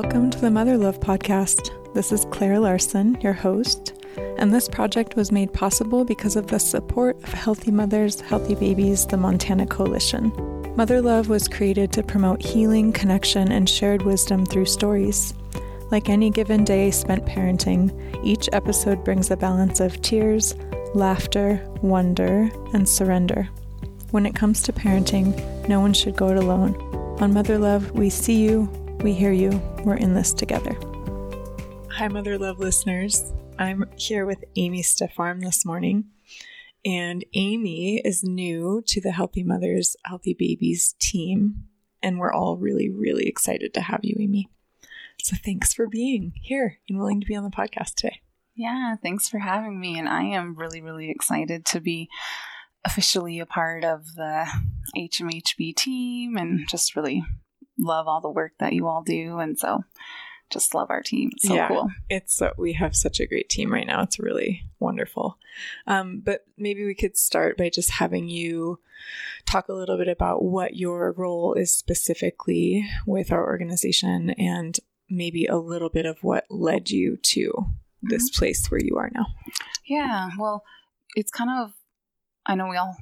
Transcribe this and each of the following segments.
Welcome to the Mother Love Podcast. This is Claire Larson, your host, and this project was made possible because of the support of Healthy Mothers, Healthy Babies, the Montana Coalition. Mother Love was created to promote healing, connection, and shared wisdom through stories. Like any given day spent parenting, each episode brings a balance of tears, laughter, wonder, and surrender. When it comes to parenting, no one should go it alone. On Mother Love, we see you, we hear you, we're in this together. Hi, Mother Love listeners. I'm here with Amy Steffarm this morning. And Amy is new to the Healthy Mothers, Healthy Babies team. And we're all really, really excited to have you, Amy. So thanks for being here and willing to be on the podcast today. Yeah, thanks for having me. And I am really, really excited to be officially a part of the HMHB team and just really love all the work that you all do. And so just love our team. It's so yeah, cool. It's so, we have such a great team right now. It's really wonderful. Um, but maybe we could start by just having you talk a little bit about what your role is specifically with our organization and maybe a little bit of what led you to this Mm-hmm. place where you are now. Yeah, well, it's kind of, I know we all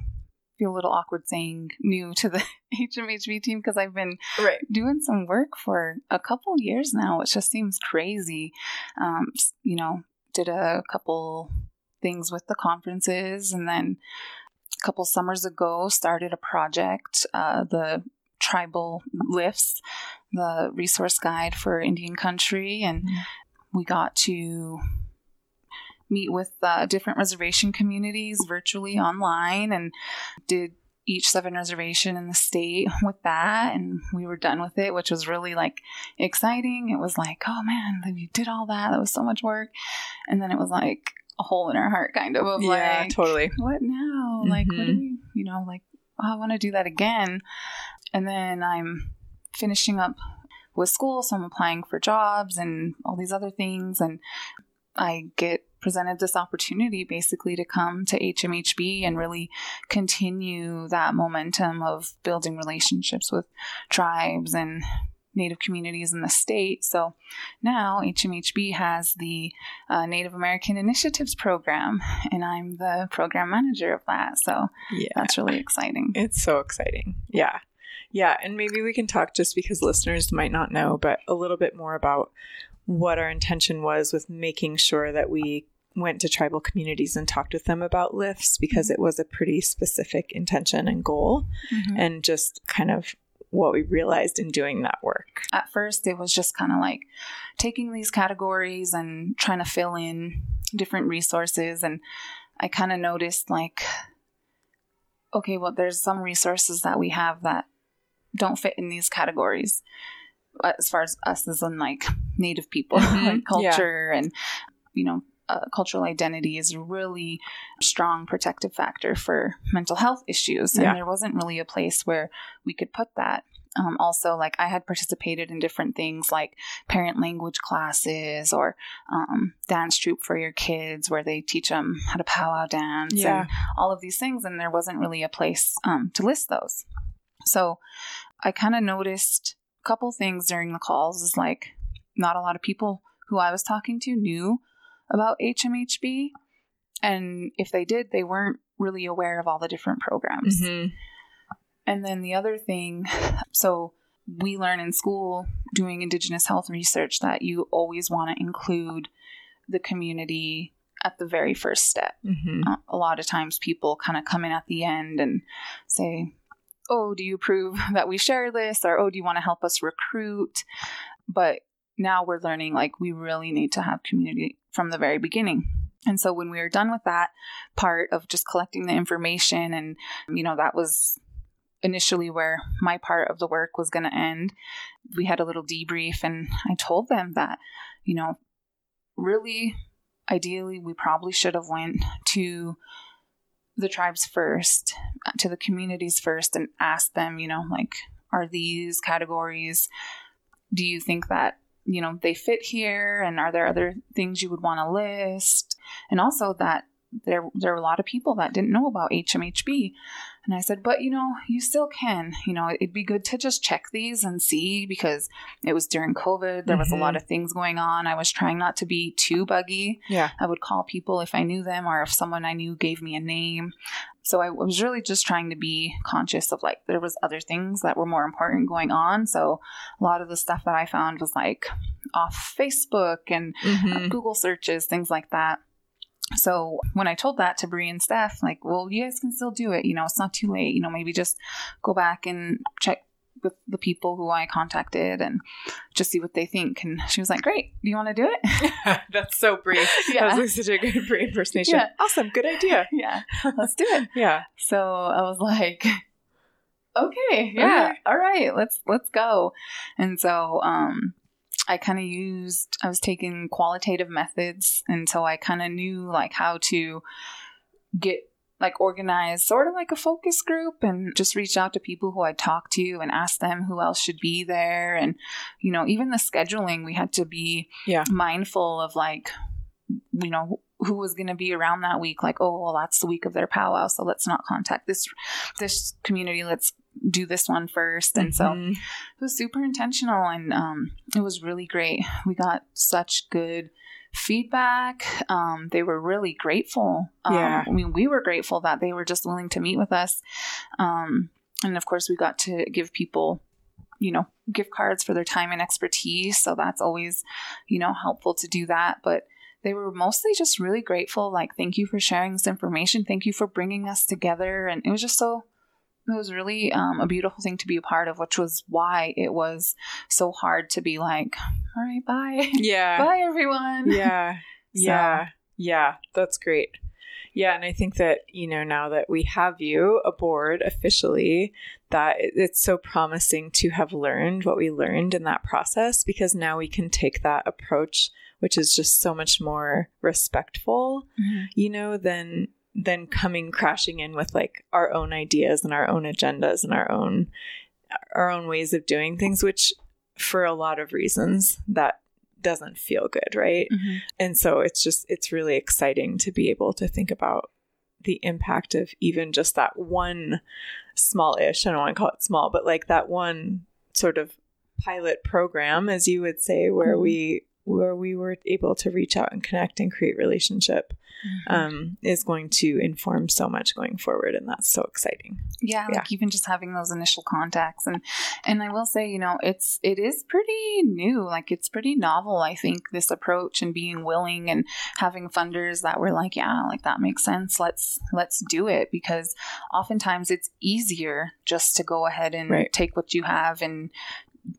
feel a little awkward saying new to the HMHB team because I've been Right. doing some work for a couple years now, which just seems crazy. Um, you know, did a couple things with the conferences, and then a couple summers ago started a project, uh, the Tribal Lifts, the resource guide for Indian country, and Mhm. we got to meet with uh, different reservation communities virtually online and did each seven reservation in the state with that and we were done with it which was really like exciting. It was like oh man you did all that. That was so much work. And then it was like a hole in our heart kind of of yeah, like totally. what now? Like what do Mhm. we you know like oh, i want to do that again. And then i'm finishing up with school so i'm applying for jobs and all these other things and i get presented this opportunity basically to come to hmhb and really continue that momentum of building relationships with tribes and native communities in the state so now hmhb has the uh, native american initiatives program and i'm the program manager of that so Yeah. that's really exciting It's so exciting. Yeah. Yeah. And maybe we can talk just because listeners might not know, but a little bit more about what our intention was with making sure that we went to tribal communities and talked with them about lifts because it was a pretty specific intention and goal Mhm. and just kind of what we realized in doing that work. at first it was just kind of like taking these categories and trying to fill in different resources and i kind of noticed like okay well there's some resources that we have that don't fit in these categories uh, as far as us as in like native people Mhm. like Yeah. culture and you know uh, cultural identity is a really strong protective factor for mental health issues and Yeah. there wasn't really a place where we could put that um, also like i had participated in different things like parent language classes or um, dance troupe for your kids where they teach them how to powwow dance Yeah. and all of these things and there wasn't really a place um, to list those so i kind of noticed a couple things during the calls is like not a lot of people who i was talking to knew about hmhb and if they did they weren't really aware of all the different programs Mhm. and then the other thing, so we learn in school doing Indigenous health research that you always want to include the community at the very first step. Mhm. Uh, a lot of times people kind of come in at the end and say, Oh, do you approve that we share this? Or, Oh, do you want to help us recruit? But now we're learning like we really need to have community from the very beginning. And so when we were done with that part of just collecting the information, and you know, that was initially where my part of the work was going to end, we had a little debrief, and I told them that, you know, really ideally we probably should have went to the tribes first to the communities first and asked them you know like are these categories do you think that you know they fit here and are there other things you would want to list and also that there there were a lot of people that didn't know about HMHB. And I said, but you know, you still can. You know, it'd be good to just check these and see because it was during COVID. There was Mhm. a lot of things going on. I was trying not to be too buggy. Yeah. I would call people if I knew them or if someone I knew gave me a name. So I was really just trying to be conscious of like there was other things that were more important going on. So a lot of the stuff that I found was like off Facebook and Mhm. Google searches, things like that. So when I told that to Brie and Steph, like, well, you guys can still do it. You know, it's not too late. You know, maybe just go back and check with the people who I contacted and just see what they think. And she was like, great. Do you want to do it? That's so brief. Yeah. That was like such a good Brie impersonation. Yeah. Awesome. Good idea. yeah, let's do it. Yeah. So I was like, okay, yeah, Okay. all right, let's let's go. And so um I kind of used I was taking qualitative methods and so I kind of knew like how to get like organize sort of like a focus group and just reach out to people who I talked to and ask them who else should be there. And you know even the scheduling we had to be Yeah. mindful of like you know who was going to be around that week. Like oh well that's the week of their powwow so let's not contact this this community. Let's do this one first. And so Mhm. it was super intentional and um, it was really great. We got such good feedback. Um, they were really grateful. Um, Yeah. i mean we were grateful that they were just willing to meet with us. Um, and of course we got to give people you know gift cards for their time and expertise. So that's always you know helpful to do that. But they were mostly just really grateful like thank you for sharing this information. Thank you for bringing us together. And it was just so it was really um, a beautiful thing to be a part of which was why it was so hard to be like all right bye. Yeah. bye everyone. Yeah. So- yeah. Yeah. That's great. Yeah and i think that you know now that we have you aboard officially that it's so promising to have learned what we learned in that process because now we can take that approach which is just so much more respectful you know than than coming crashing in with like our own ideas and our own agendas and our own our own ways of doing things which for a lot of reasons that doesn't feel good right Mhm. and so it's just it's really exciting to be able to think about the impact of even just that one small-ish i don't want to call it small but like that one sort of pilot program as you would say where Mhm. we where we were able to reach out and connect and create relationship Mhm. um, is going to inform so much going forward and that's so exciting yeah, Yeah. like even just having those initial contacts and and I will say, you know, it's it is pretty new. Like it's pretty novel, I think, this approach and being willing and having funders that were like, yeah, like that makes sense. Let's let's do it because oftentimes it's easier just to go ahead and Right. take what you have and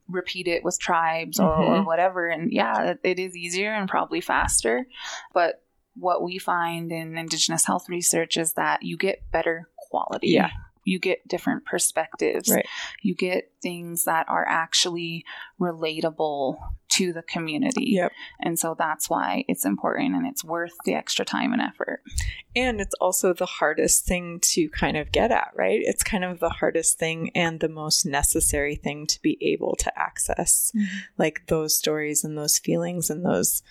repeat it with tribes or, or Mhm. whatever and yeah it, it is easier and probably faster but what we find in indigenous health research is that you get better quality Yeah. You get different perspectives. Right. you get things that are actually relatable to the community. Yep. and so that's why it's important and it's worth the extra time and effort. And it's also the hardest thing to kind of get at right? It's kind of the hardest thing and the most necessary thing to be able to access mm-hmm. like those stories and those feelings and those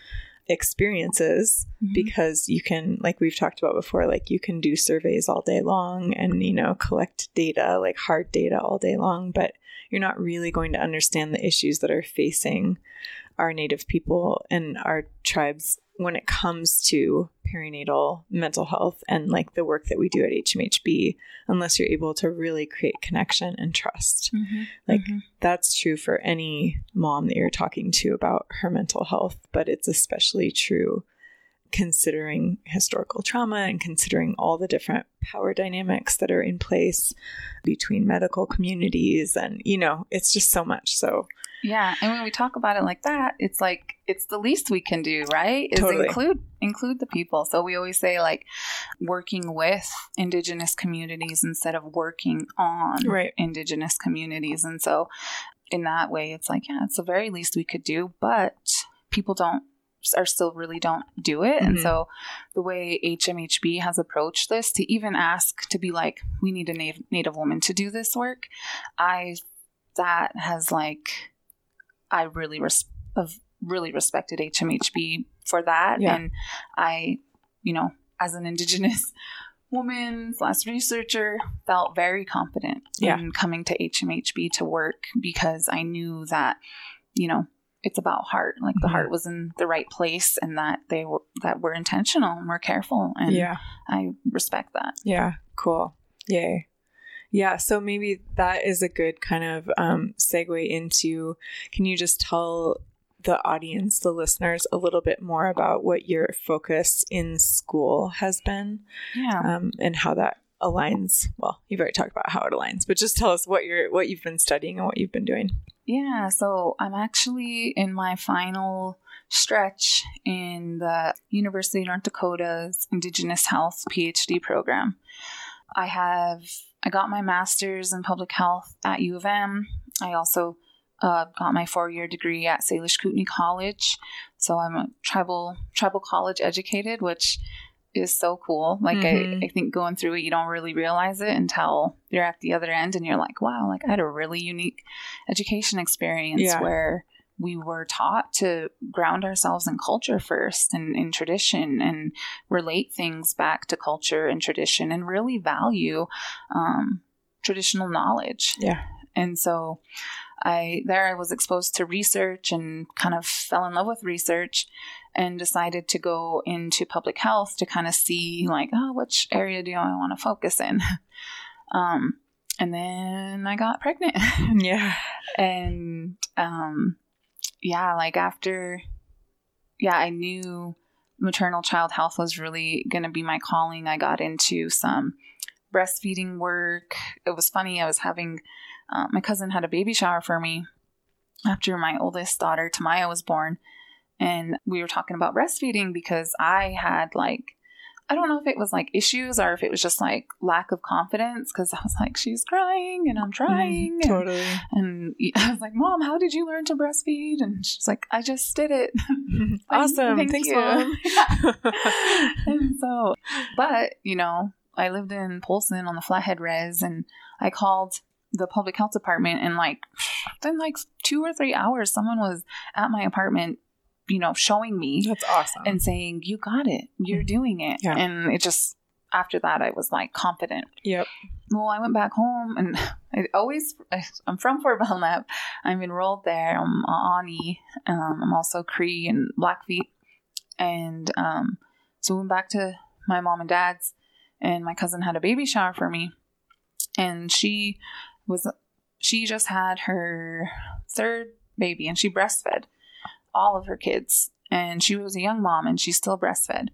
experiences mm-hmm. because you can like we've talked about before like you can do surveys all day long and you know collect data like hard data all day long but you're not really going to understand the issues that are facing our native people and our tribes when it comes to perinatal mental health and like the work that we do at HMHB unless you're able to really create connection and trust Like, Mhm. that's true for any mom that you're talking to about her mental health, but it's especially true considering historical trauma and considering all the different power dynamics that are in place between medical communities. And, you know, it's just so much. So, Yeah, and when we talk about it like that, it's like it's the least we can do, right? Is Totally. include include the people. So we always say like working with indigenous communities instead of working on Right. indigenous communities. And so in that way it's like, yeah, it's the very least we could do, but people don't are still really don't do it. And Mhm. so the way HMHB has approached this to even ask to be like, we need a native, native woman to do this work, I that has like I really res- have really respected HMHB for that, Yeah. and I, you know, as an Indigenous woman slash researcher, felt very confident Yeah. in coming to HMHB to work because I knew that, you know, it's about heart. Like the Mhm. heart was in the right place and that they were that we're intentional and we're careful. And yeah. I respect that. Yeah, cool. Yay. Yeah, so maybe that is a good kind of um, segue into can you just tell the audience, the listeners, a little bit more about what your focus in school has been Yeah. um, and how that aligns? Well, you've already talked about how it aligns, but just tell us what you're what you've been studying and what you've been doing. Yeah, so I'm actually in my final stretch in the University of North Dakota's Indigenous Health PhD program. I have I got my master's in public health at U of M. I also uh, got my four year degree at Salish Kootenai College. So I'm a tribal tribal college educated, which is so cool. Like Mhm. I, I think going through it, you don't really realize it until you're at the other end and you're like, wow, like I had a really unique education experience Yeah. where we were taught to ground ourselves in culture first and in tradition and relate things back to culture and tradition and really value um, traditional knowledge. Yeah. And so I there I was exposed to research and kind of fell in love with research and decided to go into public health to kind of see like, oh, which area do I want to focus in? um, and then I got pregnant. Yeah. and um yeah like after yeah i knew maternal child health was really going to be my calling. I got into some breastfeeding work. It was funny i was having uh, my cousin had a baby shower for me after my oldest daughter tamaya was born. And we were talking about breastfeeding because i had like I don't know if it was like issues or if it was just like lack of confidence because I was like, she's crying and I'm trying. and- Totally. and I was like, Mom, how did you learn to breastfeed? And she's like, I just did it. awesome. Thank Thanks, you. mom. and so, but, you know, I lived in Polson on the Flathead Res and I called the public health department and like, then like two or three hours, someone was at my apartment, you know, showing me That's awesome. and saying, You got it. You're doing it. Yeah. And it just, after that, I was like confident. yep. Well, I went back home and I always, I'm from Fort Belknap. I'm enrolled there. I'm Aaniiih. Um, I'm also Cree and Blackfeet. And um, so we went back to my mom and dad's, and my cousin had a baby shower for me. And she was, she just had her third baby and she breastfed all of her kids. And she was a young mom and she still breastfed.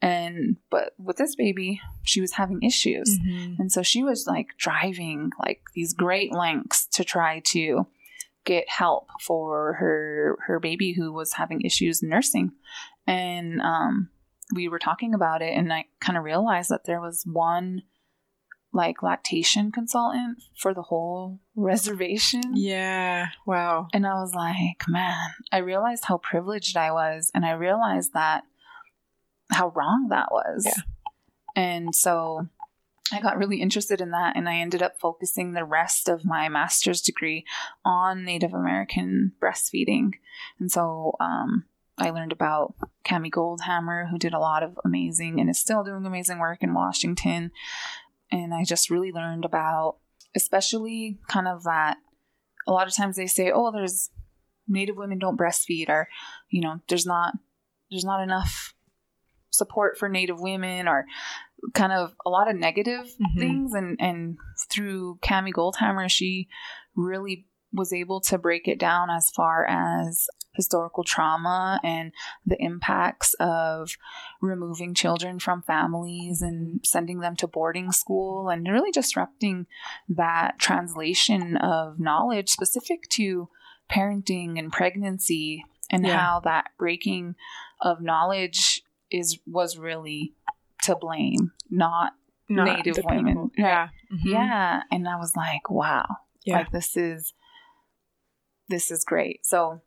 And, but with this baby, she was having issues. Mhm. And so she was like driving like these great lengths to try to get help for her her baby who was having issues nursing. And um, we were talking about it, and I kind of realized that there was one like lactation consultant for the whole reservation. Yeah. Wow. And I was like, man, I realized how privileged I was. And I realized that how wrong that was. Yeah. And so I got really interested in that. And I ended up focusing the rest of my master's degree on Native American breastfeeding. And so um, I learned about Camie Goldhammer, who did a lot of amazing and is still doing amazing work in Washington. And I just really learned about, especially kind of that a lot of times they say, oh, there's Native women don't breastfeed, or you know, there's not there's not enough support for Native women, or kind of a lot of negative Mhm. things. And and through Camie Goldhammer, she really was able to break it down as far as historical trauma and the impacts of removing children from families and sending them to boarding school and really disrupting that translation of knowledge specific to parenting and pregnancy and Yeah. how that breaking of knowledge is was really to blame not Not Native women. Yeah. Mhm. yeah and i was like wow Yeah. like this is this is great so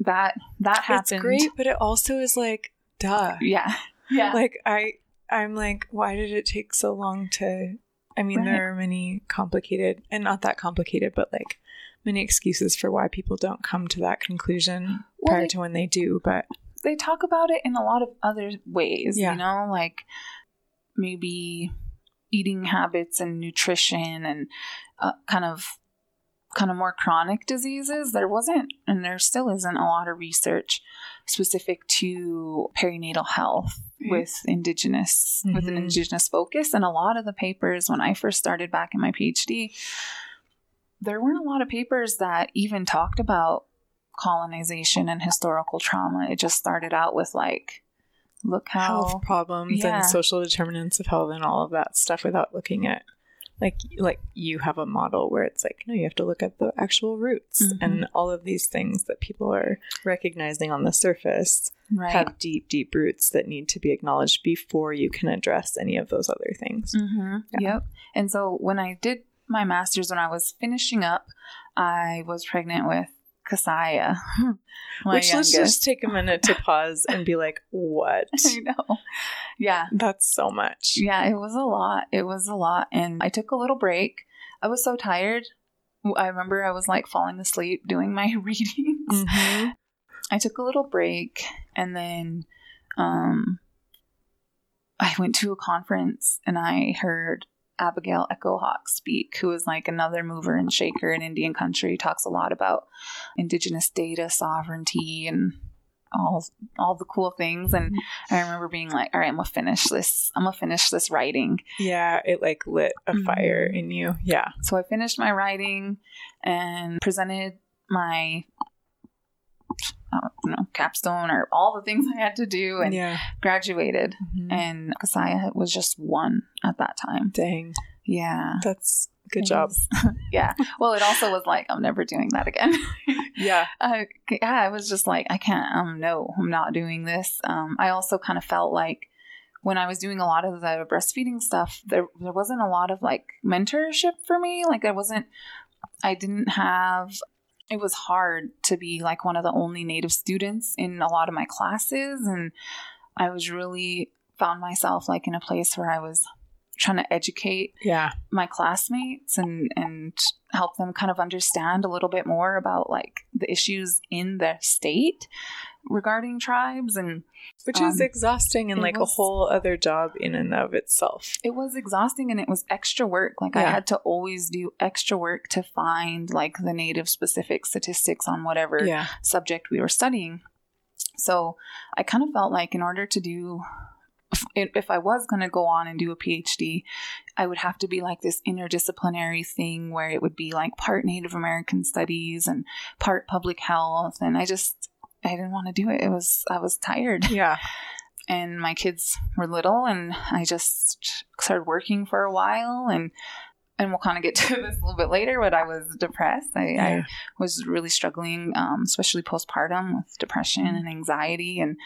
that that happened It's great, but it also is like, duh. yeah yeah Like I, I'm like, why did it take so long to? I mean, Right. there are many complicated, and not that complicated, but like many excuses for why people don't come to that conclusion Well, prior they- to when they do. But they talk about it in a lot of other ways, Yeah. you know, like maybe eating habits and nutrition and uh, kind of kind of more chronic diseases there wasn't and there still isn't a lot of research specific to perinatal health with indigenous with an Mhm. indigenous focus and a lot of the papers when i first started back in my phd there weren't a lot of papers that even talked about colonization and historical trauma it just started out with like look how health problems Yeah. and social determinants of health and all of that stuff without looking at like like you have a model where it's like no you have to look at the actual roots Mhm. and all of these things that people are recognizing on the surface right have deep deep roots that need to be acknowledged before you can address any of those other things Mm-hmm. Yeah. Yep. And so when I did my master's, when I was finishing up, I was pregnant with Kasaya, which let's just take a minute to pause and be like what I know. Yeah. that's so much Yeah, it was a lot. It was a lot. And I took a little break. I was so tired. I remember I was like falling asleep doing my readings. Mhm. I took a little break and then um, I went to a conference and I heard Abigail Echo Hawk speak, who is like another mover and shaker in Indian country, talks a lot about indigenous data sovereignty and all all the cool things. And I remember being like, all right, I'm gonna finish this. I'm gonna finish this writing. yeah it like lit a fire Mhm. in you yeah So I finished my writing and presented my I don't know, capstone or all the things I had to do and yeah graduated. Mhm. And Kasaya was just one at that time. dang Yeah. that's good It job yeah. Well, it also was like, I'm never doing that again. yeah uh, yeah, I was just like, I can't, um, no, I'm not doing this. Um, I also kind of felt like when I was doing a lot of the breastfeeding stuff, there, there wasn't a lot of like mentorship for me. Like I wasn't, I didn't have, it was hard to be like one of the only native students in a lot of my classes. And I was really found myself like in a place where I was trying to educate yeah my classmates and and help them kind of understand a little bit more about like the issues in their state regarding tribes and which is Um, exhausting and like was- a whole other job in and of itself. it was exhausting and it was extra work. Like i had to always do extra work to find like the native specific statistics on whatever Yeah, subject we were studying. So i kind of felt like in order to do if i was going to go on and do a phd i would have to be like this interdisciplinary thing where it would be like part native american studies and part public health. And i just i didn't want to do it it was i was tired yeah, and my kids were little and i just started working for a while and and we'll kind of get to this a little bit later but i was depressed i, yeah. I was really struggling um, especially postpartum with depression and anxiety and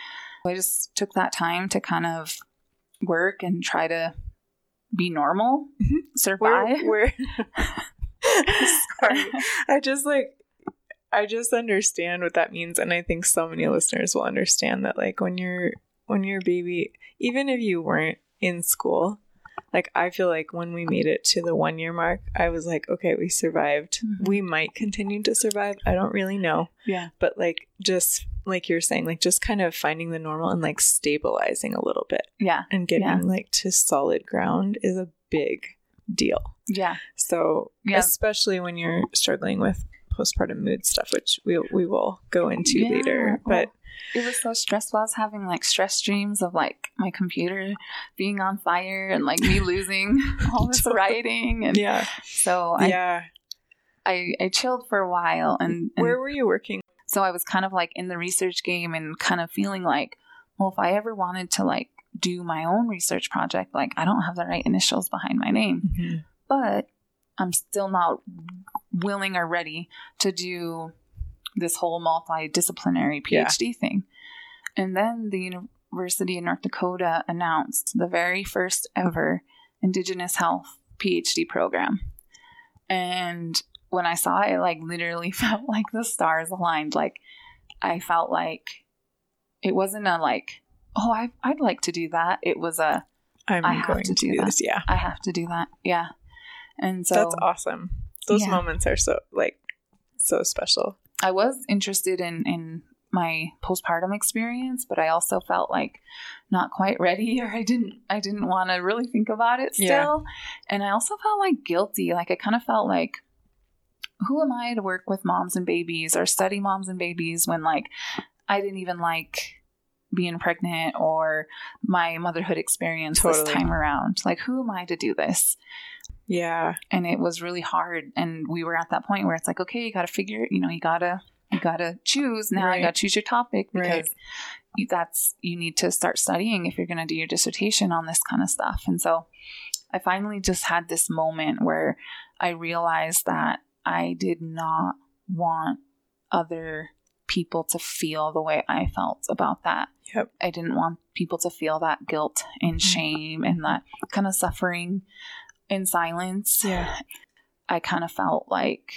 i just took that time to kind of work and try to be normal Mhm. survive Where, where? Sorry, I just like. I just understand what that means, and I think so many listeners will understand that. Like when you're when you're a baby, even if you weren't in school, like I feel like when we made it to the one year mark, I was like, okay, we survived. Mhm. We might continue to survive. I don't really know. yeah but like just like you're saying like just kind of finding the normal and like stabilizing a little bit yeah and getting Yeah. like to solid ground is a big deal yeah so Yeah. especially when you're struggling with postpartum mood stuff which we, we will go into Yeah, later well, but it was so stressful. I was having like stress dreams of like my computer being on fire and like me losing all this writing. And yeah so I, yeah I, I chilled for a while and, and where were you working so I was kind of like in the research game and kind of feeling like, well, if I ever wanted to like do my own research project, like I don't have the right initials behind my name, mm-hmm. but I'm still not willing or ready to do this whole multidisciplinary Yeah. PhD thing. And then the University of North Dakota announced the very first ever Indigenous Health PhD program. And when I saw it, like literally felt like the stars aligned. Like I felt like it wasn't a like, oh, I, I'd like to do that. It was a, i'm I have going to to do do that. this yeah I have to do that. Yeah. And so that's awesome those Yeah. moments are so like so special I was interested in in my postpartum experience, but I also felt like not quite ready or I didn't I didn't want to really think about it still. Yeah. And I also felt like guilty. Like I kind of felt like who am I to work with moms and babies or study moms and babies when like I didn't even like being pregnant or my motherhood experience totally. this time around. Like who am I to do this? Yeah. And it was really hard and we were at that point where it's like okay, you got to figure, you know, you got to you got to choose now. Right. You got to choose your topic because right. that's you need to start studying if you're going to do your dissertation on this kind of stuff. And so, I finally just had this moment where I realized that I did not want other people to feel the way I felt about that. Yep. I didn't want people to feel that guilt and mm-hmm. shame and that kind of suffering in silence. Yeah. I kind of felt like,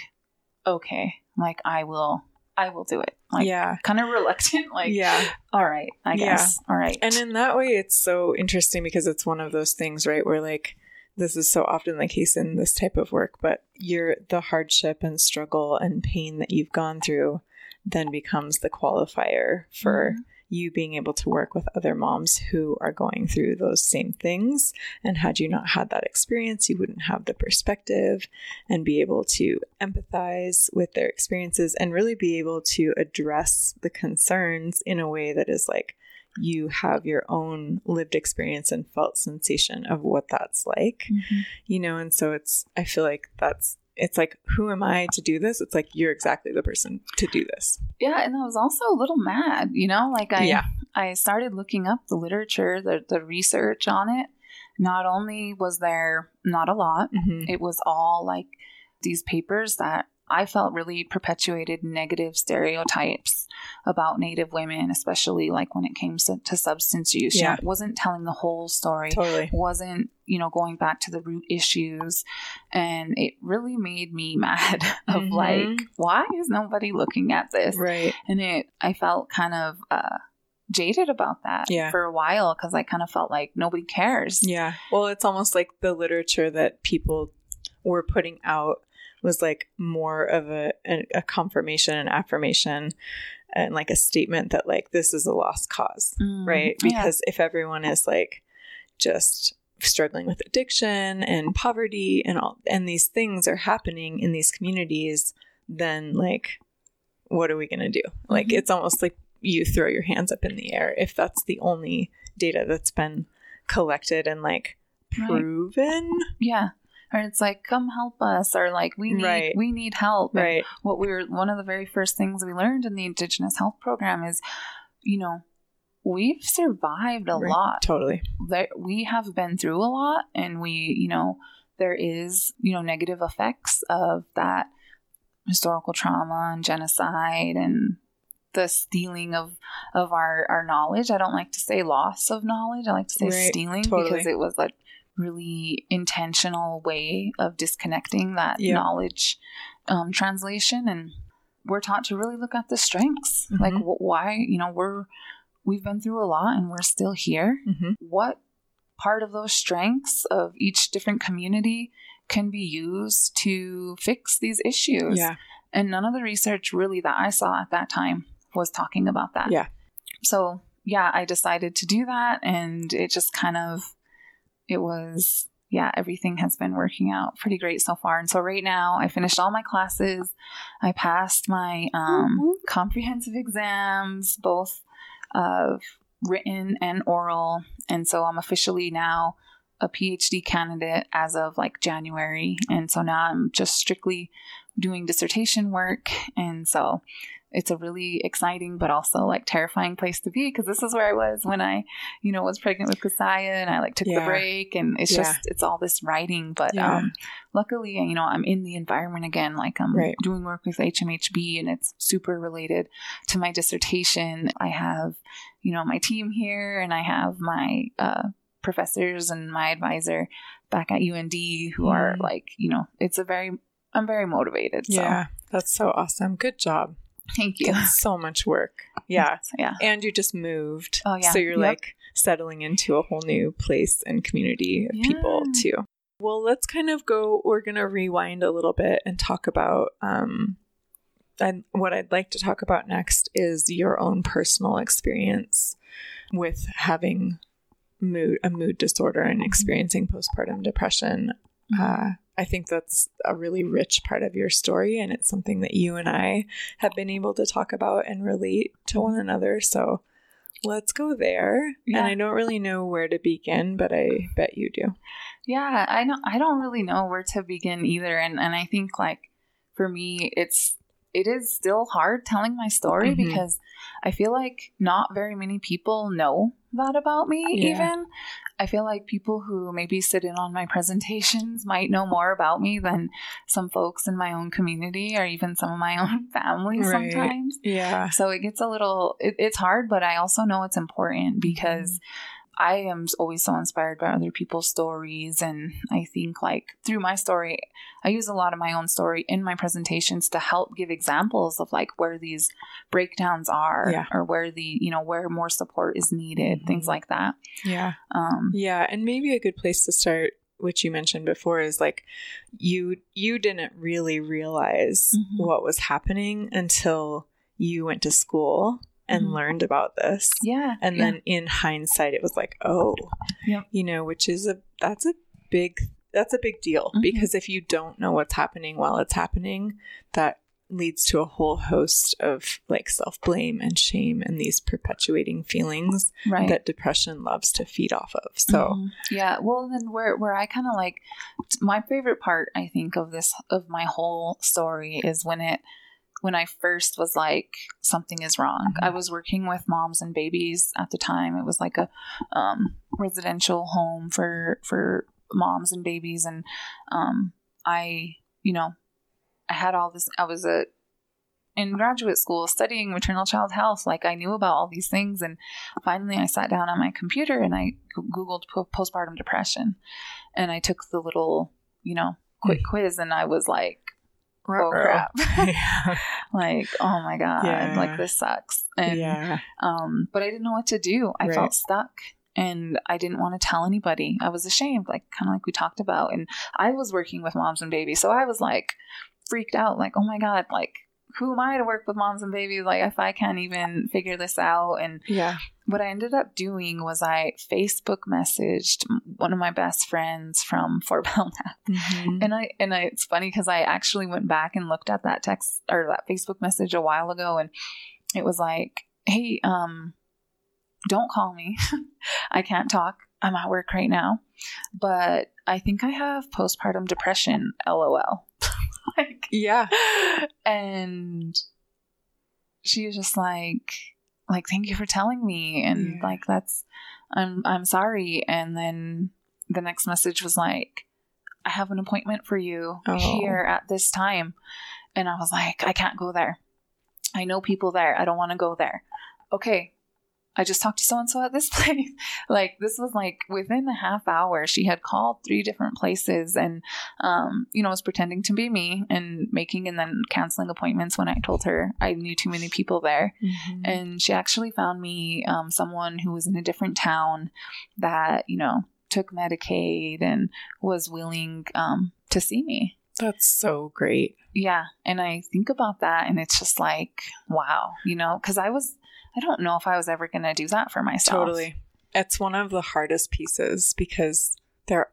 okay, like I will I will do it. Like, yeah. Kind of reluctant. Like, yeah. All right. I guess. Yeah. All right. And in that way, it's so interesting because it's one of those things, right? Where like, this is so often the case in this type of work, but you're the hardship and struggle and pain that you've gone through then becomes the qualifier for mm-hmm you being able to work with other moms who are going through those same things. And had you not had that experience, you wouldn't have the perspective and be able to empathize with their experiences and really be able to address the concerns in a way that is like, you have your own lived experience and felt sensation of what that's like, mm-hmm. you know, and so it's, I feel like that's it's like, who am I to do this? It's like, you're exactly the person to do this. Yeah. And I was also a little mad, you know, like I, yeah. I started looking up the literature, the, the research on it. Not only was there not a lot, mm-hmm. it was all like these papers that I felt really perpetuated negative stereotypes about Native women, especially like when it came to, to substance use. Yeah. You know, wasn't telling the whole story. Totally. Wasn't, you know, going back to the root issues. And it really made me mad of mm-hmm. like, why is nobody looking at this? Right. And it, I felt kind of, uh, jaded about that yeah. for a while because I kind of felt like nobody cares. Yeah. Well, it's almost like the literature that people were putting out was like more of a, a, confirmation and affirmation and like a statement that like this is a lost cause, mm, right? Because yeah. if everyone is like just struggling with addiction and poverty and all and these things are happening in these communities, then like what are we going to do? Mm-hmm. Like it's almost like you throw your hands up in the air if that's the only data that's been collected and like proven. Right. Yeah or it's like come help us or like we need right. we need help and right what we were one of the very first things we learned in the indigenous health program is you know we've survived a right. lot totally that we have been through a lot and we you know there is you know negative effects of that historical trauma and genocide and the stealing of of our our knowledge i don't like to say loss of knowledge i like to say right. stealing totally. because it was like really intentional way of disconnecting that yeah. knowledge um, translation. And we're taught to really look at the strengths. Mm-hmm. like wh- why you know we're we've been through a lot and we're still here. Mm-hmm. what part of those strengths of each different community can be used to fix these issues? Yeah. And none of the research really that i saw at that time was talking about that. Yeah. So yeah i decided to do that and it just kind of it was yeah, everything has been working out pretty great so far. And so right now, I finished all my classes. I passed my um, mm-hmm. comprehensive exams, both of written and oral. And so I'm officially now a PhD candidate as of like January. And so now I'm just strictly doing dissertation work. And so it's a really exciting but also like terrifying place to be because this is where I was when I, you know, was pregnant with Kasaya and I like took yeah. the break and it's yeah. just it's all this writing. But yeah. um luckily, you know, I'm in the environment again. Like I'm right. doing work with HMHB and it's super related to my dissertation. I have, you know, my team here and I have my uh professors and my advisor back at UND who mm. are like, you know, it's a very I'm very motivated. So. Yeah, that's so awesome. Good job. Thank you. so much work. Yeah. Yeah. And you just moved. Oh, yeah. So you're yep. like settling into a whole new place and community of yeah. people too. Well, let's kind of go, we're going to rewind a little bit and talk about um, I, what I'd like to talk about next is your own personal experience with having mood a mood disorder and experiencing postpartum depression. Uh, I think that's a really rich part of your story, and it's something that you and I have been able to talk about and relate to one another. So let's go there. Yeah. And I don't really know where to begin, but I bet you do. Yeah, I don't I don't really know where to begin either and and I think like for me it's it is still hard telling my story Mhm. because I feel like not very many people know that about me Yeah. even. I feel like people who maybe sit in on my presentations might know more about me than some folks in my own community or even some of my own family Right. sometimes. Yeah. So it gets a little, it, it's hard, but I also know it's important because mm-hmm. I am always so inspired by other people's stories. And I think, like, through my story, I use a lot of my own story in my presentations to help give examples of like where these breakdowns are Yeah. or where the, you know, where more support is needed, Mhm. things like that. Yeah. Um, Yeah, and maybe a good place to start, which you mentioned before, is like you you didn't really realize Mhm. what was happening until you went to school and Mhm. learned about this. yeah. And yeah. then in hindsight it was like, oh, Yep. you know, which is a that's a big that's a big deal Mhm. because if you don't know what's happening while it's happening, that leads to a whole host of like self-blame and shame and these perpetuating feelings right. that depression loves to feed off of. So, Mhm. yeah well then where where i kind of like my favorite part i think of this of my whole story is when it when i first was like something is wrong. Mhm. i was working with moms and babies at the time. It was like a um, residential home for for moms and babies. And um, i you know i had all this i was a in graduate school studying maternal child health. Like i knew about all these things. And finally i sat down on my computer and i googled po- postpartum depression. And i took the little you know quick quiz and i was like oh crap yeah. like oh my god Yeah. like this sucks and yeah. um but i didn't know what to do i Right. felt stuck and i didn't want to tell anybody i was ashamed like kind of like we talked about and i was working with moms and babies so i was like freaked out like oh my god like who am i to work with moms and babies like if i can't even figure this out and Yeah. what I ended up doing was I Facebook messaged one of my best friends from Fort Belknap, Mhm. and I and I, it's funny because I actually went back and looked at that text or that Facebook message a while ago, and it was like, "Hey, um, don't call me. I can't talk. I'm at work right now, but I think I have postpartum depression. LOL." like, Yeah. and she was just like like thank you for telling me and Yeah. like that's i'm i'm sorry and then the next message was like i have an appointment for you Oh. here at this time and i was like i can't go there i know people there i don't want to go there okay I just talked to so and so at this place. like this was like within a half hour, she had called three different places and um, you know, was pretending to be me and making and then canceling appointments when I told her I knew too many people there. Mhm. And she actually found me um, someone who was in a different town that, you know, took Medicaid and was willing um, to see me. That's so great. Yeah. And I think about that and it's just like, wow, you know, because I was, I don't know if I was ever going to do that for myself. Totally. It's one of the hardest pieces because there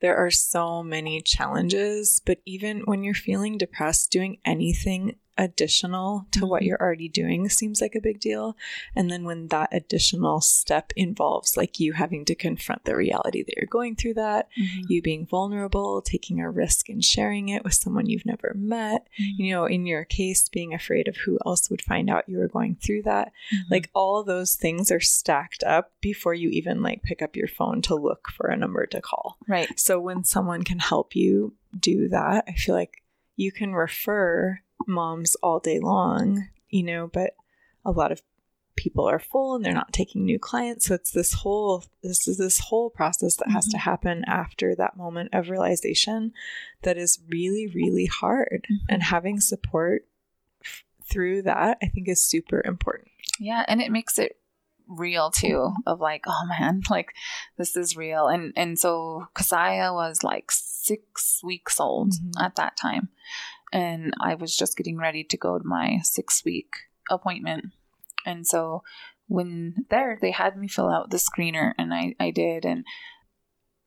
there are so many challenges, but even when you're feeling depressed, doing anything additional to what Mhm. you're already doing seems like a big deal. And then when that additional step involves like you having to confront the reality that you're going through that, Mhm. you being vulnerable, taking a risk and sharing it with someone you've never met, Mm-hmm. you know, in your case, being afraid of who else would find out you were going through that. Mhm. Like all those things are stacked up before you even like pick up your phone to look for a number to call. right. So when someone can help you do that, I feel like you can refer moms all day long, you know, but a lot of people are full and they're not taking new clients. So it's this whole this is this whole process that has to Mhm. happen after that moment of realization that is really, really hard. Mhm. And having support f- through that, I think is super important. Yeah, and it makes it real too of like oh man like this is real and and so Kasaya was like six weeks old Mhm. at that time and I was just getting ready to go to my six week appointment. And so when there, they had me fill out the screener, and I, I did. And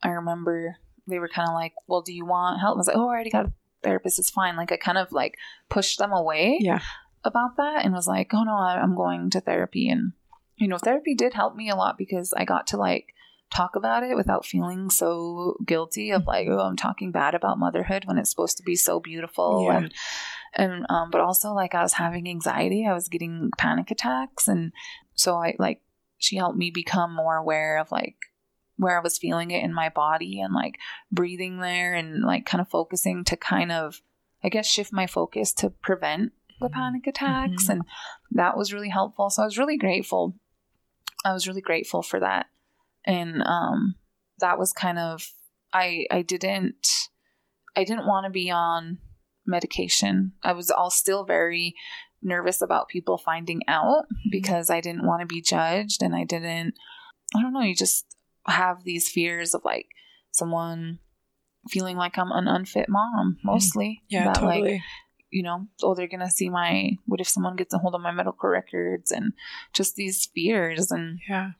I remember they were kind of like, Well, do you want help? I was like, Oh, I already got a therapist. It's fine. Like, I kind of like pushed them away Yeah. about that and was like, Oh, no, I'm going to therapy. And, you know, therapy did help me a lot because I got to like, talk about it without feeling so guilty of like oh i'm talking bad about motherhood when it's supposed to be so beautiful Yeah. and and um, but also like I was having anxiety, I was getting panic attacks, and so I like she helped me become more aware of like where I was feeling it in my body and like breathing there and like kind of focusing to kind of I guess shift my focus to prevent the panic attacks, Mhm. and that was really helpful. So I was really grateful. I was really grateful for that, and um, that was kind of I I didn't I didn't want to be on medication. I was all still very nervous about people finding out because I didn't want to be judged and I didn't I don't know, you just have these fears of like someone feeling like I'm an unfit mom mostly. Yeah, That, totally. like you know, oh, they're gonna see my. What if someone gets a hold of my medical records and just these fears and yeah.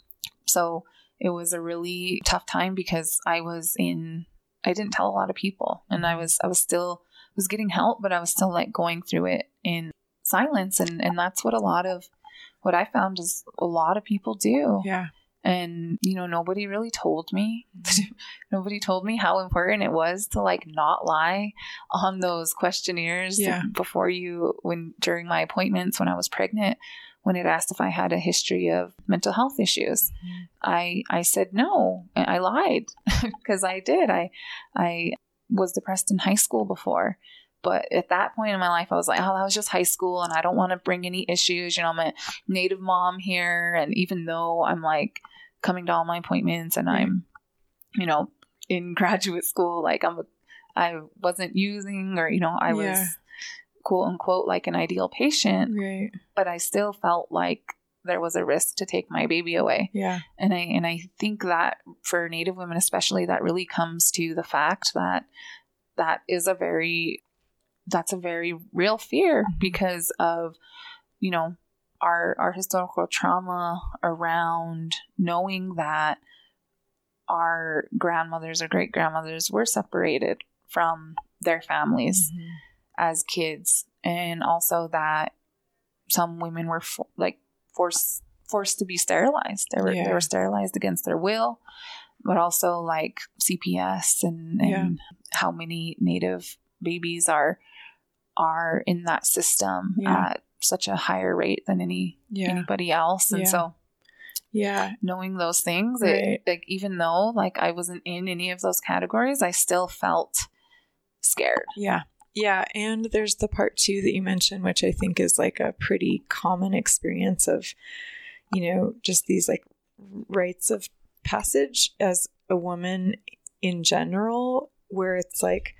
so it was a really tough time because I was in I didn't tell a lot of people and I was I was still was getting help but I was still like going through it in silence and and that's what a lot of what I found is a lot of people do Yeah. and you know nobody really told me nobody told me how important it was to like not lie on those questionnaires Yeah. before you when during my appointments when I was pregnant when it asked if I had a history of mental health issues. Mm-hmm. I I said no. I lied because I did. I I was depressed in high school before. But at that point in my life I was like oh that was just high school and I don't want to bring any issues. You know I'm a native mom here and even though I'm like coming to all my appointments and I'm mm-hmm. you know in graduate school like I'm I wasn't using or you know I was Yeah. Quote unquote like an ideal patient Right. but I still felt like there was a risk to take my baby away Yeah. and I and I think that for Native women especially, that really comes to the fact that that is a very that's a very real fear because of you know our our historical trauma around knowing that our grandmothers or great grandmothers were separated from their families Mhm. As kids and also that some women were fo- like forced forced to be sterilized they were they were sterilized against their will but also like CPS and, and Yeah. how many native babies are are in that system Yeah. at such a higher rate than any Yeah. anybody else and Yeah. so Yeah. knowing those things Right. it, like even though like I wasn't in any of those categories I still felt scared Yeah. Yeah. And there's the part too that you mentioned, which I think is like a pretty common experience of, you know, just these like rites of passage as a woman in general, where it's like,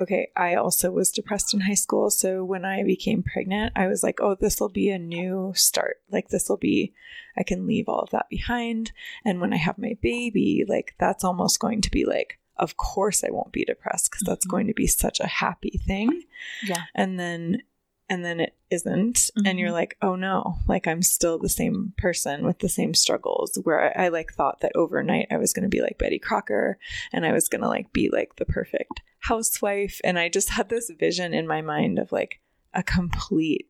okay, I also was depressed in high school. So when I became pregnant, I was like, oh, this will be a new start. Like, this will be, I can leave all of that behind. And when I have my baby, like, that's almost going to be like, of course I won't be depressed because that's Mhm. going to be such a happy thing. Yeah. And then, and then it isn't. And you're Mhm. like, oh no, like I'm still the same person with the same struggles where I, I like thought that overnight I was going to be like Betty Crocker and I was going to like be like the perfect housewife. And I just had this vision in my mind of like a complete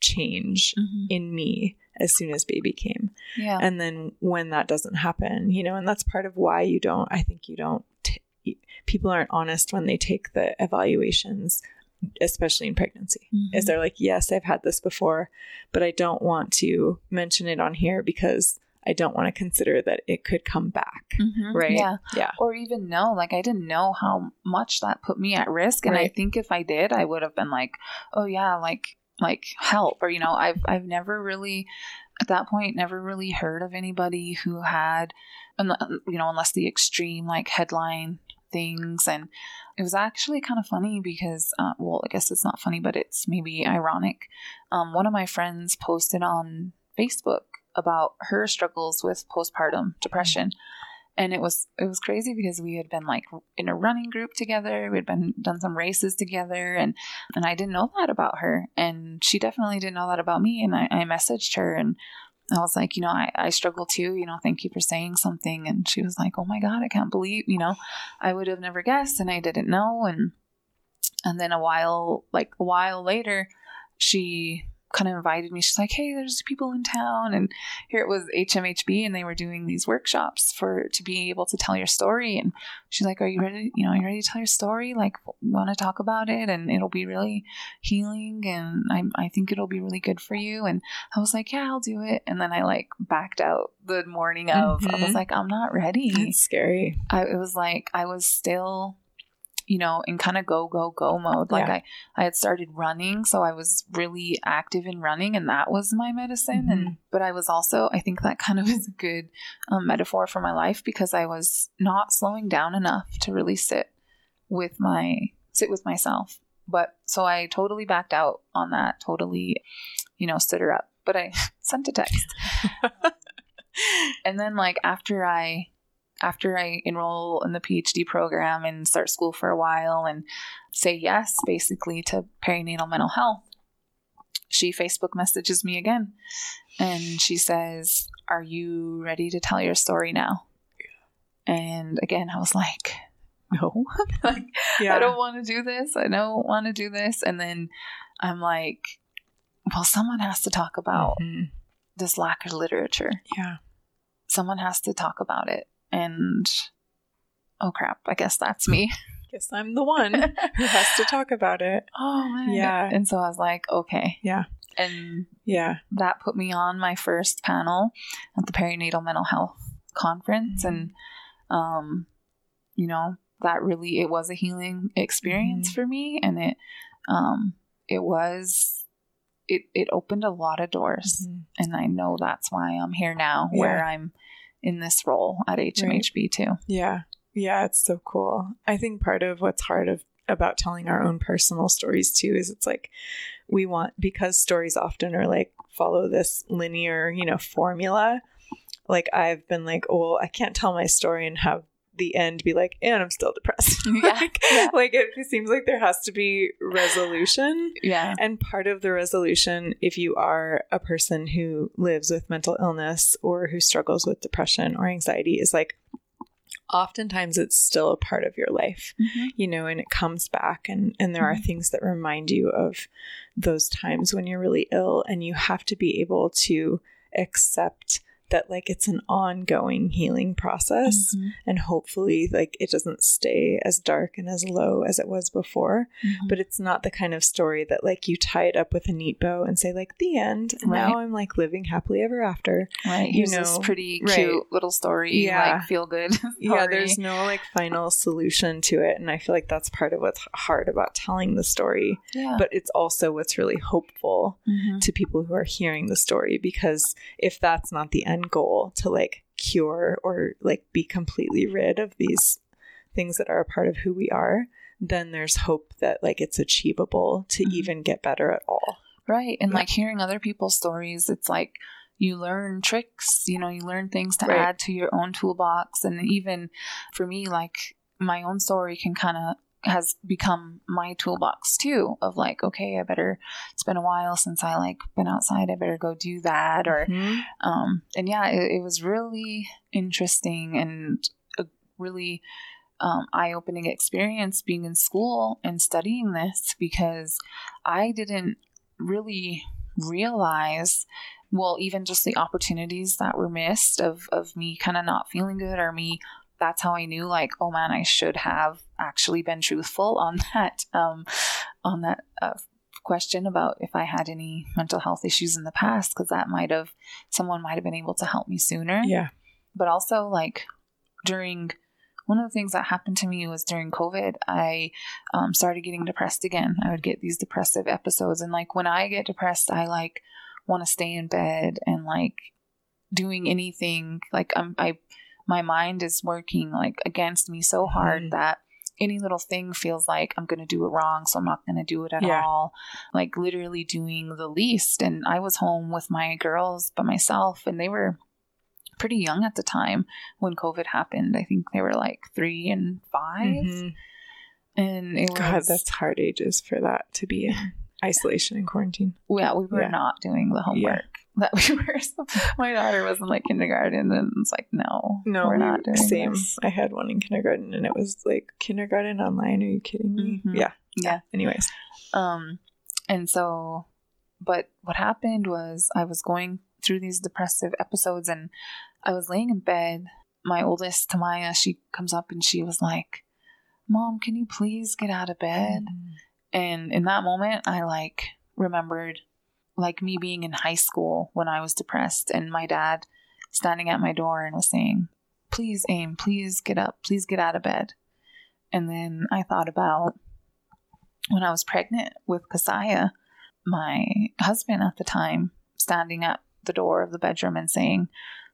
change in me as soon as baby came. yeah And then when that doesn't happen, you know, and that's part of why you don't, I think you don't, t- people aren't honest when they take the evaluations, especially in pregnancy. Is Mhm. they're like, yes, I've had this before, but I don't want to mention it on here because I don't want to consider that it could come back. Mhm. Right? Yeah. Yeah. Or even know, like I didn't know how much that put me at risk. And I think if I did, I would have been like, oh yeah, like like help. Or, you know, I've I've never really at that point never really heard of anybody who had you know, unless the extreme like headline things. And it was actually kind of funny because uh, well i guess it's not funny but it's maybe ironic. Um, one of my friends posted on facebook about her struggles with postpartum depression and it was it was crazy because we had been like in a running group together we had been done some races together and and i didn't know that about her and she definitely didn't know that about me and i, I messaged her and I was like, you know, I, I struggle too, you know, thank you for saying something. And she was like, oh my God, I can't believe, you know, I would have never guessed and I didn't know. And, and then a while, like a while later, she kind of invited me. She's like, "Hey, there's people in town," and here it was HMHB, and they were doing these workshops for to be able to tell your story. And she's like, "Are you ready? You know, are you ready to tell your story? Like, want to talk about it? And it'll be really healing, and I I think it'll be really good for you." And I was like, "Yeah, I'll do it." And then I like backed out the morning of. Mm-hmm. I was mm-hmm. like, "I'm not ready." It's scary. I, it was like I was still you know, in kind of go, go, go mode. Like yeah. I, I had started running, so I was really active in running and that was my medicine. Mm-hmm. And, but I was also, I think that kind of is a good um, metaphor for my life because I was not slowing down enough to really sit with my, sit with myself. But so I totally backed out on that, totally, you know, stood her up. But I sent a text. and then, like, after I after I enroll in the PhD program and start school for a while and say yes basically to perinatal mental health, she Facebook messages me again and she says, Are you ready to tell your story now? And again, I was like, No, like, yeah. I don't want to do this. I don't want to do this. And then I'm like, Well, someone has to talk about mm-hmm. this lack of literature. Yeah. Someone has to talk about it and oh crap, I guess that's me. Guess I'm the one who has to talk about it. Oh man. Yeah. And so I was like, okay. Yeah. And yeah, that put me on my first panel at the perinatal mental health conference mm-hmm. and um you know, that really it was a healing experience mm-hmm. for me and it um it was it it opened a lot of doors mm-hmm. and I know that's why I'm here now yeah. where I'm in this role at HMHB right. too. Yeah. Yeah, it's so cool. I think part of what's hard of about telling our own personal stories too is it's like we want because stories often are like follow this linear, you know, formula. Like I've been like, oh, I can't tell my story and have the end be like, and I'm still depressed. Yeah. like, yeah. like it seems like there has to be resolution. Yeah. And part of the resolution, if you are a person who lives with mental illness or who struggles with depression or anxiety, is like oftentimes it's still a part of your life, mm-hmm. you know, and it comes back and, and there mm-hmm. are things that remind you of those times when you're really ill and you have to be able to accept that like it's an ongoing healing process mm-hmm. and hopefully like it doesn't stay as dark and as low as it was before mm-hmm. but it's not the kind of story that like you tie it up with a neat bow and say like the end and right. now i'm like living happily ever after right you know this pretty cute right. little story yeah like feel good yeah there's no like final solution to it and i feel like that's part of what's hard about telling the story yeah. but it's also what's really hopeful mm-hmm. to people who are hearing the story because if that's not the end goal to like cure or like be completely rid of these things that are a part of who we are, then there's hope that like it's achievable to mm-hmm. even get better at all. Right. And yeah. like hearing other people's stories, it's like you learn tricks, you know, you learn things to right. add to your own toolbox. And even for me, like my own story can kind of has become my toolbox too of like okay i better it's been a while since i like been outside i better go do that or mm-hmm. um and yeah it, it, was really interesting and a really um, eye-opening experience being in school and studying this because i didn't really realize well even just the opportunities that were missed of of me kind of not feeling good or me that's how I knew like, oh man, I should have actually been truthful on that, um, on that uh, question about if I had any mental health issues in the past, because that might have, someone might have been able to help me sooner. Yeah. But also like during, one of the things that happened to me was during COVID, I um, started getting depressed again. I would get these depressive episodes. And like when I get depressed, I like want to stay in bed and like doing anything. Like I'm, I, my mind is working like against me so hard mm. that any little thing feels like I'm going to do it wrong, so I'm not going to do it at yeah. all. Like literally doing the least. And I was home with my girls by myself, and they were pretty young at the time when COVID happened. I think they were like three and 5 Mhm. And it God, was, that's hard ages for that to be in isolation and quarantine. yeah, we were Yeah. not doing the homework that we were. So my daughter was in like kindergarten, and it's like, no, No, we're not doing same. this. I had one in kindergarten, and it was like kindergarten online. Are you kidding me? Mhm. Yeah. Yeah. Anyways, Um, and so, but what happened was I was going through these depressive episodes, and I was laying in bed. My oldest, Tamaya, she comes up and she was like, "Mom, can you please get out of bed?" And in that moment, I like remembered like me being in high school when I was depressed and my dad standing at my door and was saying, Please, aim, please get up, please get out of bed. And then I thought about when I was pregnant with Kasaya, my husband at the time standing at the door of the bedroom and saying,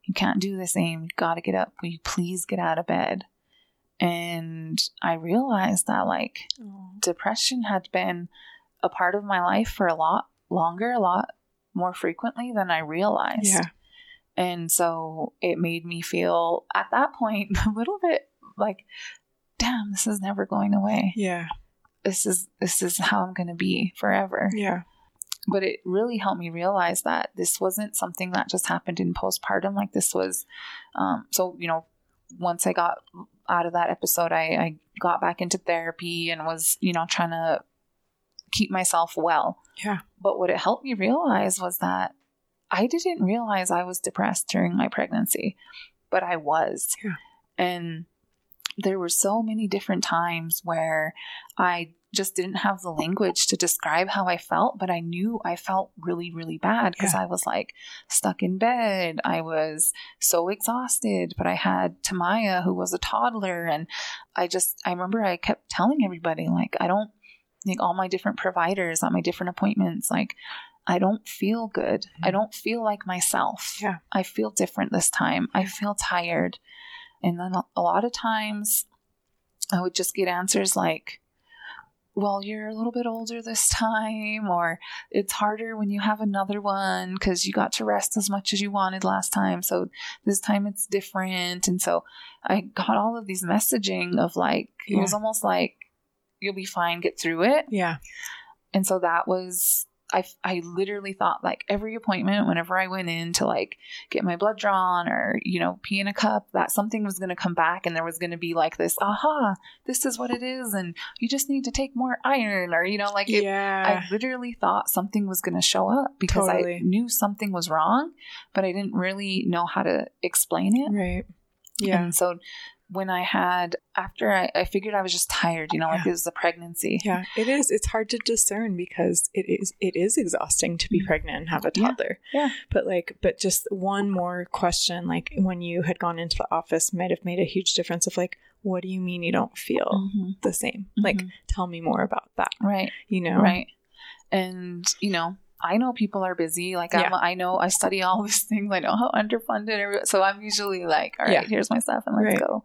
You can't do this, aim, you gotta get up. Will you please get out of bed? And I realized that like depression had been a part of my life for a lot longer, a lot more frequently than I realized. Yeah. And so it made me feel at that point a little bit like, damn, this is never going away. Yeah. This is this is how I'm gonna be forever. Yeah. But it really helped me realize that this wasn't something that just happened in postpartum. Like this was um so, you know, once I got out of that episode, I, I got back into therapy and was, you know, trying to keep myself well. Yeah. But what it helped me realize was that I didn't realize I was depressed during my pregnancy, but I was. Yeah. And there were so many different times where I just didn't have the language to describe how I felt, but I knew I felt really, really bad because I was like stuck in bed. I was so exhausted, but I had Tamaya, who was a toddler, and I just, I remember I kept telling everybody, like, I don't, like, all my different providers on my different appointments, like, I don't feel good. I mm. don't feel like myself. Yeah. I feel different this time. I feel tired. And then a- a lot of times I would just get answers like, well, you're a little bit older this time, or it's harder when you have another one because you got to rest as much as you wanted last time. So this time it's different. And so I got all of these messaging of like, it was almost like, you'll be fine, get through it. Yeah. And so that was I I literally thought like every appointment whenever I went in to like get my blood drawn or you know pee in a cup that something was going to come back and there was going to be like this aha this is what it is and you just need to take more iron or you know like it, yeah. I literally thought something was going to show up because I knew something was wrong but I didn't really know how to explain it right. Yeah. and so when I had after I, I figured I was just tired you know like Yeah. it was a pregnancy Yeah, it is. It's hard to discern because it is it is exhausting to be Mhm. pregnant and have a toddler. Yeah. But like but just one more question like when you had gone into the office might have made a huge difference of like what do you mean you don't feel Mhm. the same? Like Mhm. tell me more about that, right you know? right and you know i know people are busy like I'm, Yeah. i know i study all these things i know how underfunded every- so i'm usually like all right Yeah. here's my stuff and let's Right. go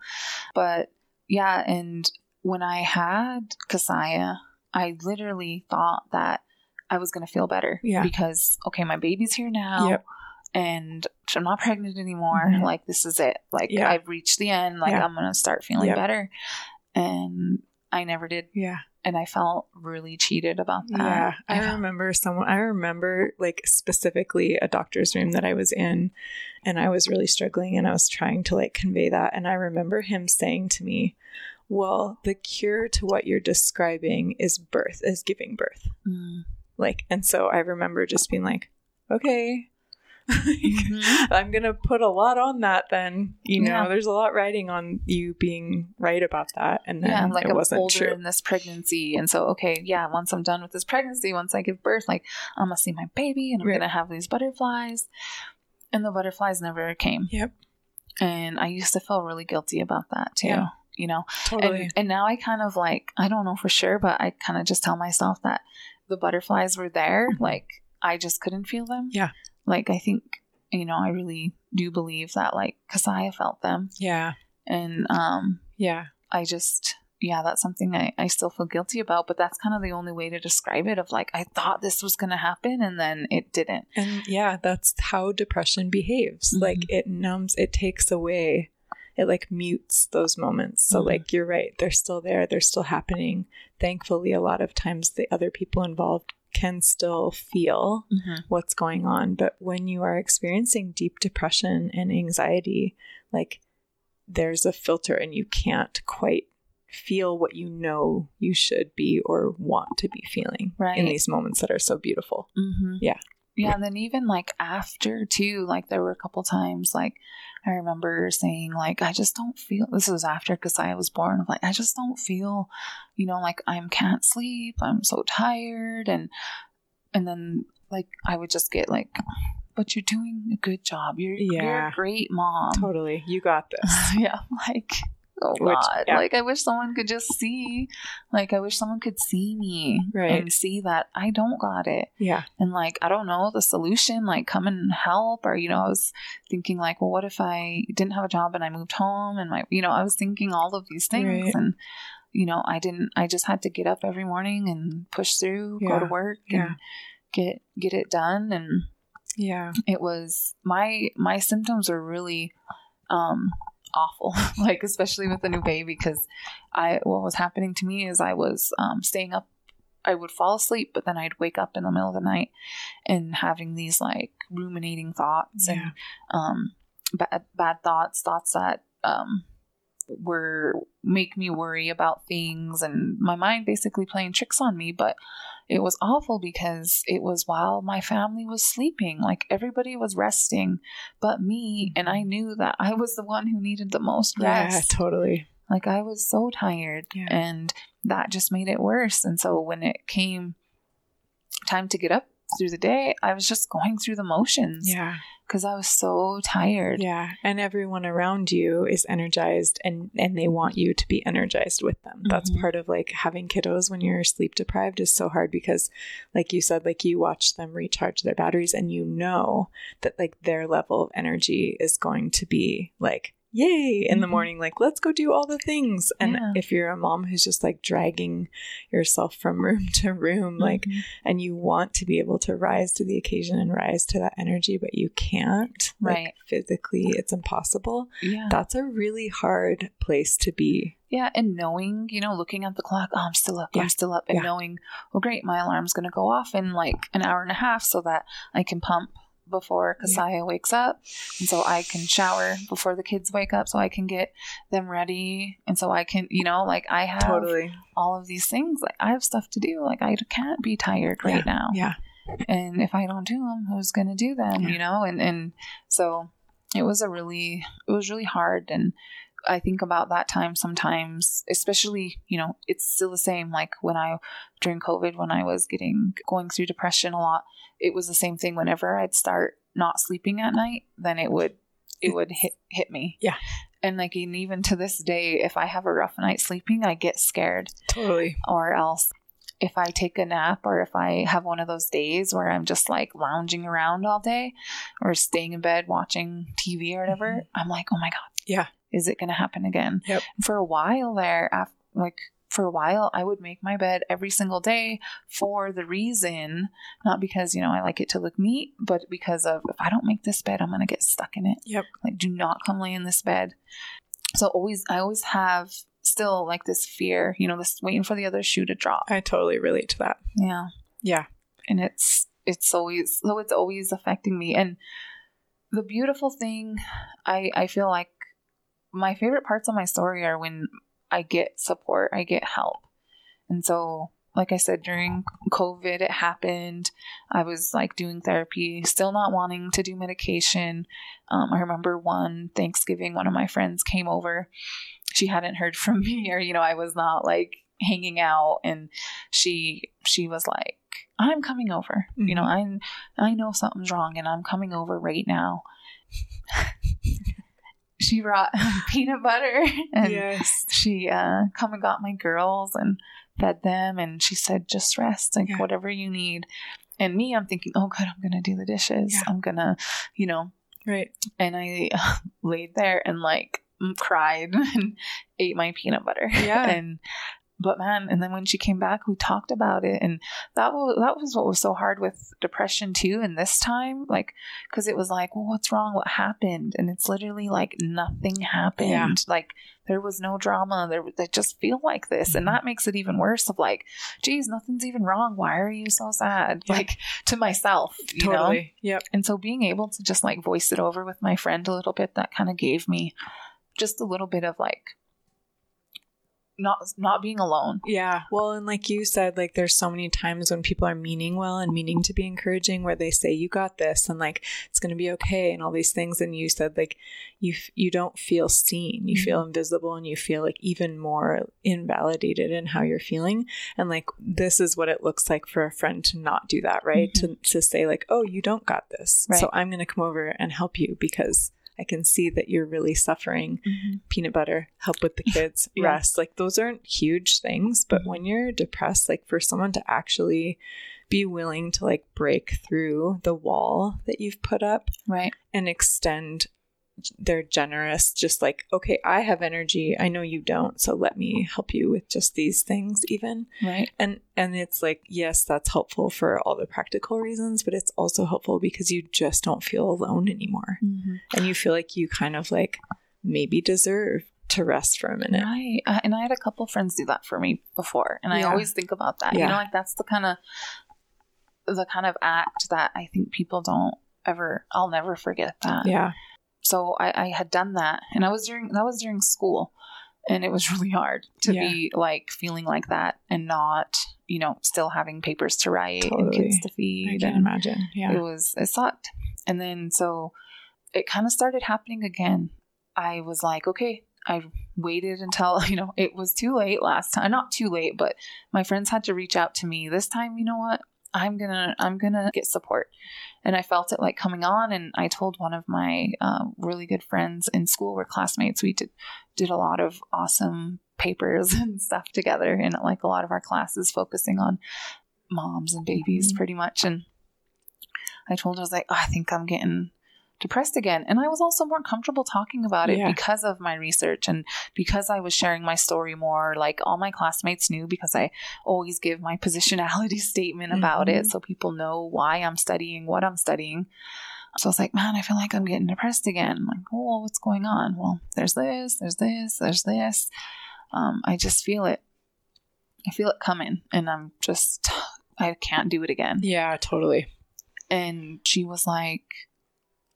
but yeah and when i had kasaya i literally thought that i was going to feel better Yeah. because okay my baby's here now Yep. and i'm not pregnant anymore Mhm. like this is it like Yeah. i've reached the end like i'm going to start feeling Yep. better and i never did Yeah. And I felt really cheated about that. Yeah, I remember someone. I remember like specifically a doctor's room that I was in, and I was really struggling, and I was trying to like convey that. And I remember him saying to me, "Well, the cure to what you're describing is birth, is giving birth." Mm. Like, and so I remember just being like, "Okay." Mhm. I'm gonna put a lot on that then. You know, Yeah. there's a lot riding on you being right about that. And then yeah, like it I'm wasn't older true. in this pregnancy, and so okay, yeah. Once I'm done with this pregnancy, once I give birth, like I'm gonna see my baby, and I'm Right. gonna have these butterflies, and the butterflies never came. Yep. And I used to feel really guilty about that too. Yeah. You know, Totally. and and now I kind of like I don't know for sure, but I kind of just tell myself that the butterflies were there, like I just couldn't feel them. Yeah. Like I think you know I really do believe that like Kasaya felt them, yeah. and um Yeah. I just yeah, that's something I, I still feel guilty about, but that's kind of the only way to describe it of like, I thought this was going to happen and then it didn't. And yeah, that's how depression behaves. Mm-hmm. Like it numbs, it takes away, it like mutes those moments. So, mm-hmm. like, you're right, they're still there, they're still happening. Thankfully, a lot of times the other people involved can still feel mm-hmm. what's going on. But when you are experiencing deep depression and anxiety, like, there's a filter and you can't quite feel what you know you should be or want to be feeling right. in these moments that are so beautiful. Mm-hmm. Yeah. Yeah. And then even like after too, like there were a couple times like I remember saying like I just don't feel this was after because I was born like I just don't feel, you know, like I'm can't sleep. I'm so tired and and then like I would just get like but you're doing a good job. You're, yeah. you're a great mom. Totally. You got this. yeah. Like oh Which, god yeah. like i wish someone could just see like i wish someone could see me right. and see that i don't got it yeah and like i don't know the solution like come and help or you know i was thinking like well what if i didn't have a job and i moved home and my you know i was thinking all of these things right. and you know i didn't i just had to get up every morning and push through yeah. go to work and get get it done and yeah it was my my symptoms were really um awful like especially with a new baby because i what was happening to me is i was um, staying up i would fall asleep but then i'd wake up in the middle of the night and having these like ruminating thoughts yeah. and um, bad, bad thoughts thoughts that um, were make me worry about things and my mind basically playing tricks on me but it was awful because it was while my family was sleeping like everybody was resting but me and i mm-hmm. knew that i was the one who needed the most rest. yeah totally. Like i was so tired yeah. and that just made it worse and so when it came time to get up through the day i was just going through the motions. Yeah because I was so tired. Yeah, and everyone around you is energized and and they want you to be energized with them. Mm-hmm. That's part of like having kiddos when you're sleep deprived is so hard because like you said like you watch them recharge their batteries and you know that like their level of energy is going to be like yay in the mm-hmm. morning like let's go do all the things and yeah. if you're a mom who's just like dragging yourself from room to room like mm-hmm. and you want to be able to rise to the occasion and rise to that energy but you can't right like, physically it's impossible yeah that's a really hard place to be yeah and knowing you know looking at the clock oh i'm still up yeah. i'm still up and yeah. knowing well great my alarm's going to go off in like an hour and a half so that i can pump before Kasaya yeah. wakes up. And so I can shower before the kids wake up so I can get them ready. And so I can, you know, like I have totally. all of these things. Like I have stuff to do. Like I can't be tired right yeah. now. Yeah. And if I don't do them, who's going to do them, yeah. you know? And, and so it was a really, it was really hard. And I think about that time sometimes, especially, you know, it's still the same. Like when I, during COVID, when I was getting, going through depression a lot, it was the same thing whenever I'd start not sleeping at night, then it would, it would hit, hit me. Yeah. And like, and even to this day, if I have a rough night sleeping, I get scared. Totally. Or else if I take a nap or if I have one of those days where I'm just like lounging around all day or staying in bed watching TV or whatever, mm-hmm. I'm like, oh my God. Yeah is it going to happen again? Yep. For a while there, after, like for a while, I would make my bed every single day for the reason, not because, you know, I like it to look neat, but because of if I don't make this bed, I'm going to get stuck in it. Yep. Like, do not come lay in this bed. So, always, I always have still like this fear, you know, this waiting for the other shoe to drop. I totally relate to that. Yeah. Yeah. And it's, it's always, so it's always affecting me. And the beautiful thing, I, I feel like my favorite parts of my story are when I get support, I get help. And so, like I said, during COVID, it happened. I was like doing therapy, still not wanting to do medication. Um, I remember one Thanksgiving, one of my friends came over. She hadn't heard from me, or, you know, I was not like hanging out. And she, she was like, I'm coming over. Mm-hmm. You know, mm-hmm. I, I know something's wrong and I'm coming over right now she brought peanut butter and yes. she uh, come and got my girls and fed them and she said just rest like yeah. whatever you need and me i'm thinking oh god i'm gonna do the dishes yeah. i'm gonna you know right and i uh, laid there and like cried and ate my peanut butter. Yeah. and but man, and then when she came back, we talked about it, and that was that was what was so hard with depression too. And this time, like, because it was like, well, what's wrong? What happened? And it's literally like nothing happened. Yeah. Like there was no drama. There, they just feel like this, and Mhm. that makes it even worse. Of like, geez, nothing's even wrong. Why are you so sad? Yeah. Like to myself, you know. Yep. And so being able to just like voice it over with my friend a little bit, that kind of gave me just a little bit of like not not being alone. Yeah. Well, and like you said, like there's so many times when people are meaning well and meaning to be encouraging where they say you got this and like it's going to be okay and all these things and you said like you f- you don't feel seen. You feel mm-hmm. invisible and you feel like even more invalidated in how you're feeling and like this is what it looks like for a friend to not do that, right? Mm-hmm. To to say like, "Oh, you don't got this." Right. So I'm going to come over and help you because I can see that you're really suffering peanut butter, help with the kids, Yeah. rest. Like those aren't huge things, but Mhm. when you're depressed, like for someone to actually be willing to like break through the wall that you've put up Right. and extend their generous just like okay i have energy i know you don't so let me help you with just these things even Right. and and it's like yes that's helpful for all the practical reasons but it's also helpful because you just don't feel alone anymore and you feel like you kind of like maybe deserve to rest for a minute Right. Uh, and I had a couple friends do that for me before. And I always think about that. You know, like that's the kind of the kind of act that I think people don't ever I'll never forget that. yeah So I, I had done that and I was during that was during school. And it was really hard to Yeah. be like feeling like that and not, you know, still having papers to write and kids to feed. i can imagine yeah it was it sucked and then so it kind of started happening again i was like okay i waited until you know it was too late last time not too late but my friends had to reach out to me this time you know what i'm gonna i'm gonna get support and i felt it like coming on and i told one of my uh, really good friends in school we're classmates we did did a lot of awesome papers and stuff together and like a lot of our classes focusing on moms and babies Mhm. pretty much and I told her, I was like, oh, I think I'm getting depressed again. And I was also more comfortable talking about it Yeah. because of my research and because I was sharing my story more. Like all my classmates knew because I always give my positionality statement about it Mhm. so people know why I'm studying, what I'm studying. So I was like, man, I feel like I'm getting depressed again. I'm like, oh, what's going on? Well, there's this, there's this, there's this. Um, I just feel it. I feel it coming, and I'm just, I can't do it again yeah totally and she was like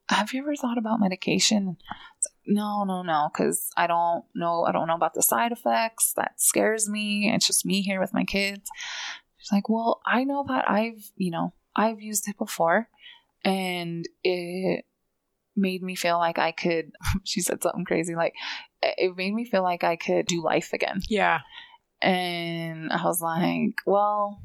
have you ever thought about medication? It's like, no no no because i don't know i don't know about the side effects. That scares me. It's just me here with my kids. She's like well i know that i've you know i've used it before and it made me feel like i could she said something crazy like it made me feel like i could do life again. Yeah. And i was like well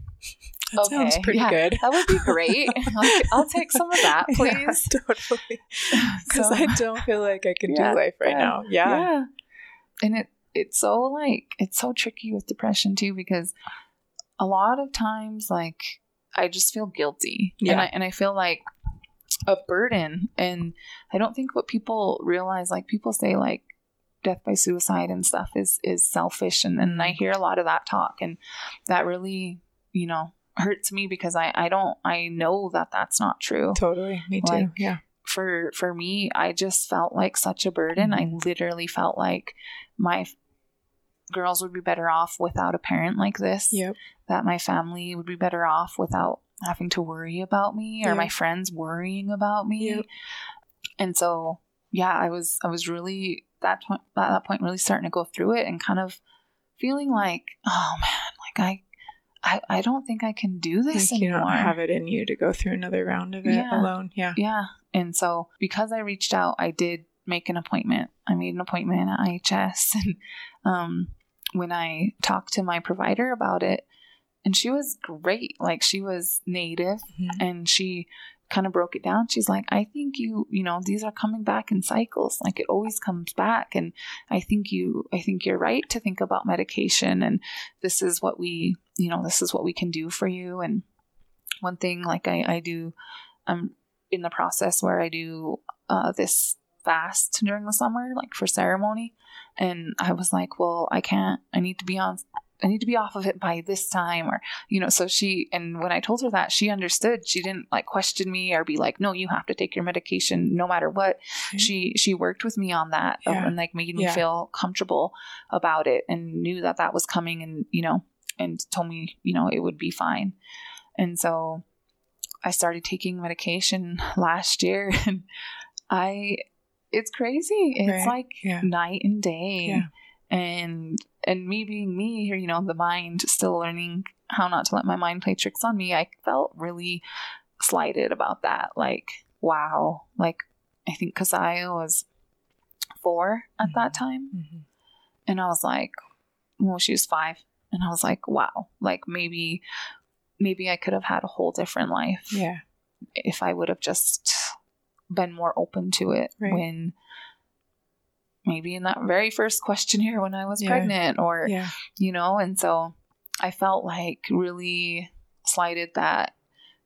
that sounds pretty yeah. good. that would be great. Like, i'll take some of that Yeah, please. totally. Because So- i don't feel like i can Yeah, do life right yeah, now. Yeah. And it it's so like it's so tricky with depression too because a lot of times like I just feel guilty. Yeah. And I and I feel like a burden. And I don't think what people realize, like people say like death by suicide and stuff is is selfish. And, and I hear a lot of that talk. And that really, you know, hurts me because I, I don't I know that that's not true. Totally. Me too. Like, yeah. for for me i just felt like such a burden. I mm-hmm. literally felt like my girls would be better off without a parent like this yep. that my family would be better off without having to worry about me or Yep. my friends worrying about me. Yep. and so yeah i was i was really that point at that point really starting to go through it and kind of feeling like oh man like i i, I don't think i can do this like you anymore don't have it in you to go through another round of it Yeah. alone yeah Yeah. And so because I reached out, I did make an appointment. I made an appointment at IHS. And um, when I talked to my provider about it, and she was great. Like she was native Mhm. and she kind of broke it down. She's like, I think you, you know, these are coming back in cycles. Like it always comes back. And I think you, I think you're right to think about medication. And this is what we, you know, this is what we can do for you. And one thing, like I, I do, I'm in the process where I do uh, this fast during the summer, like for ceremony. And I was like, well, I can't, I need to be on, I need to be off of it by this time. Or, you know, so she, and when I told her that, she understood. She didn't like question me or be like, no, you have to take your medication no matter what. Mm-hmm. She, she worked with me on that Yeah. and like made me Yeah. feel comfortable about it and knew that that was coming and, you know, and told me, you know, it would be fine. And so I started taking medication last year and I it's crazy. It's Right. like Yeah. night and day. And and me being me, here, you know, the mind still learning how not to let my mind play tricks on me, I felt really slighted about that. Like, wow. Like I think Kasaya was four at that time. Mhm. And I was like, well, she was five. And I was like, wow, like maybe, maybe I could have had a whole different life Yeah. if I would have just been more open to it Right. when maybe in that very first questionnaire when I was Yeah. pregnant or, Yeah. you know, and so I felt like really slighted that,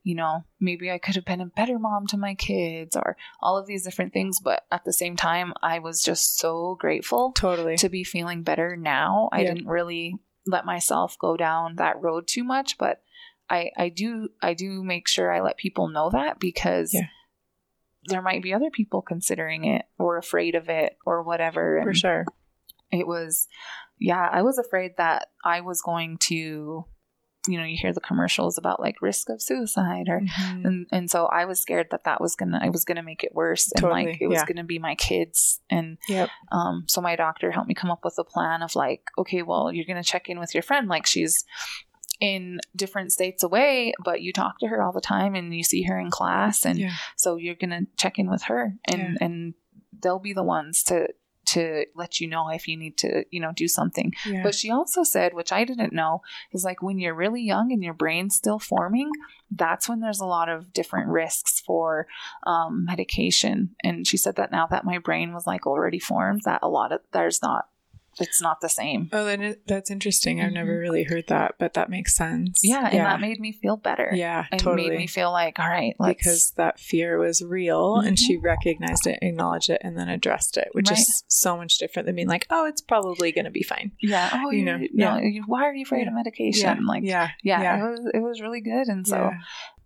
you know, maybe I could have been a better mom to my kids or all of these different things. But at the same time, I was just so grateful Totally. to be feeling better now. I didn't really let myself go down that road too much, but I I do I do make sure I let people know that because Yeah. There might be other people considering it or afraid of it or whatever. For sure. it was yeah, I was afraid that I was going to you know, you hear the commercials about like risk of suicide or Mhm. and and so I was scared that that was gonna I was gonna make it worse and Totally, like it was yeah. gonna be my kids and Yep. um so my doctor helped me come up with a plan of like okay well you're gonna check in with your friend like she's in different states away but you talk to her all the time and you see her in class and Yeah. so you're gonna check in with her and Yeah. and they'll be the ones to to let you know if you need to you know do something Yeah. but she also said, which I didn't know, is like when you're really young and your brain's still forming, that's when there's a lot of different risks for um, medication. And she said that now that my brain was like already formed, that a lot of there's not, it's not the same. oh, then it, that's interesting. I've never really heard that, but that makes sense. Yeah, and yeah. that made me feel better. yeah, and totally. made me feel like, all right, because that fear was real and Mhm. she recognized it, acknowledged it, and then addressed it, which Right. is so much different than being like, oh, it's probably going to be fine. yeah, oh, you know, yeah. no, you- why are you afraid of medication? yeah, Like, yeah, yeah, yeah. it was it was really good, and so. yeah.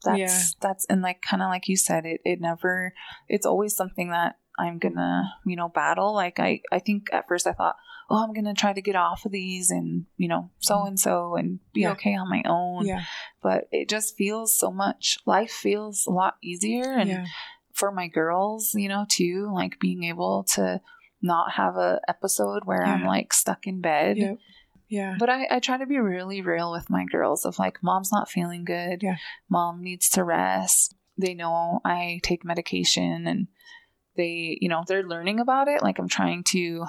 that's Yeah. that's and like kind of like you said it it never it's always something that i'm gonna you know battle like i i think at first i thought oh i'm gonna try to get off of these and you know so mm-hmm. and so and be Yeah. okay on my own yeah, but it just feels so much life feels a lot easier and yeah, for my girls you know too like being able to not have a episode where i'm like stuck in bed Yep. yeah, but I, I try to be really real with my girls of like, mom's not feeling good. Yeah. Mom needs to rest. They know I take medication and they, you know, they're learning about it. Like I'm trying to,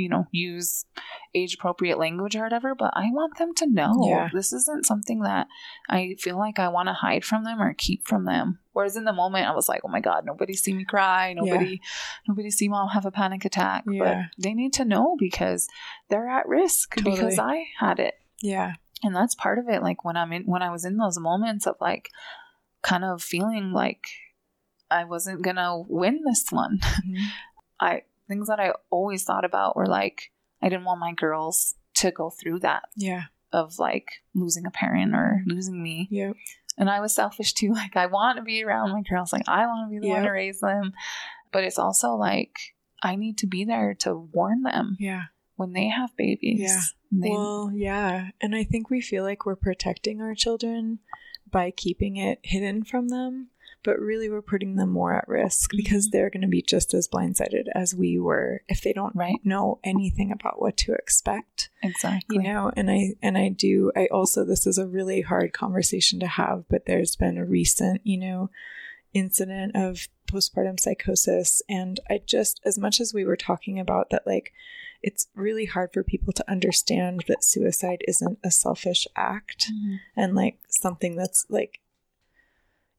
you know, use age appropriate language or whatever, but I want them to know Yeah. this isn't something that I feel like I want to hide from them or keep from them. Whereas in the moment I was like, oh my God, nobody see me cry. Nobody, nobody see mom have a panic attack. Yeah. But they need to know because they're at risk Totally. because I had it yeah, and that's part of it like when i'm in when i was in those moments of like kind of feeling like i wasn't gonna win this one Mhm. i things that i always thought about were like i didn't want my girls to go through that yeah, of like losing a parent or losing me. Yep, and i was selfish too. Like i want to be around my girls. Like i want to be the one to raise them. But it's also like i need to be there to warn them yeah. when they have babies. Yeah. They- well, yeah. And I think we feel like we're protecting our children by keeping it hidden from them, but really we're putting them more at risk because Mhm. they're going to be just as blindsided as we were if they don't Right. know anything about what to expect. exactly You know, and I and I do I also this is a really hard conversation to have, but there's been a recent, you know, incident of postpartum psychosis and I just as much as we were talking about that like it's really hard for people to understand that suicide isn't a selfish act Mhm. and like something that's like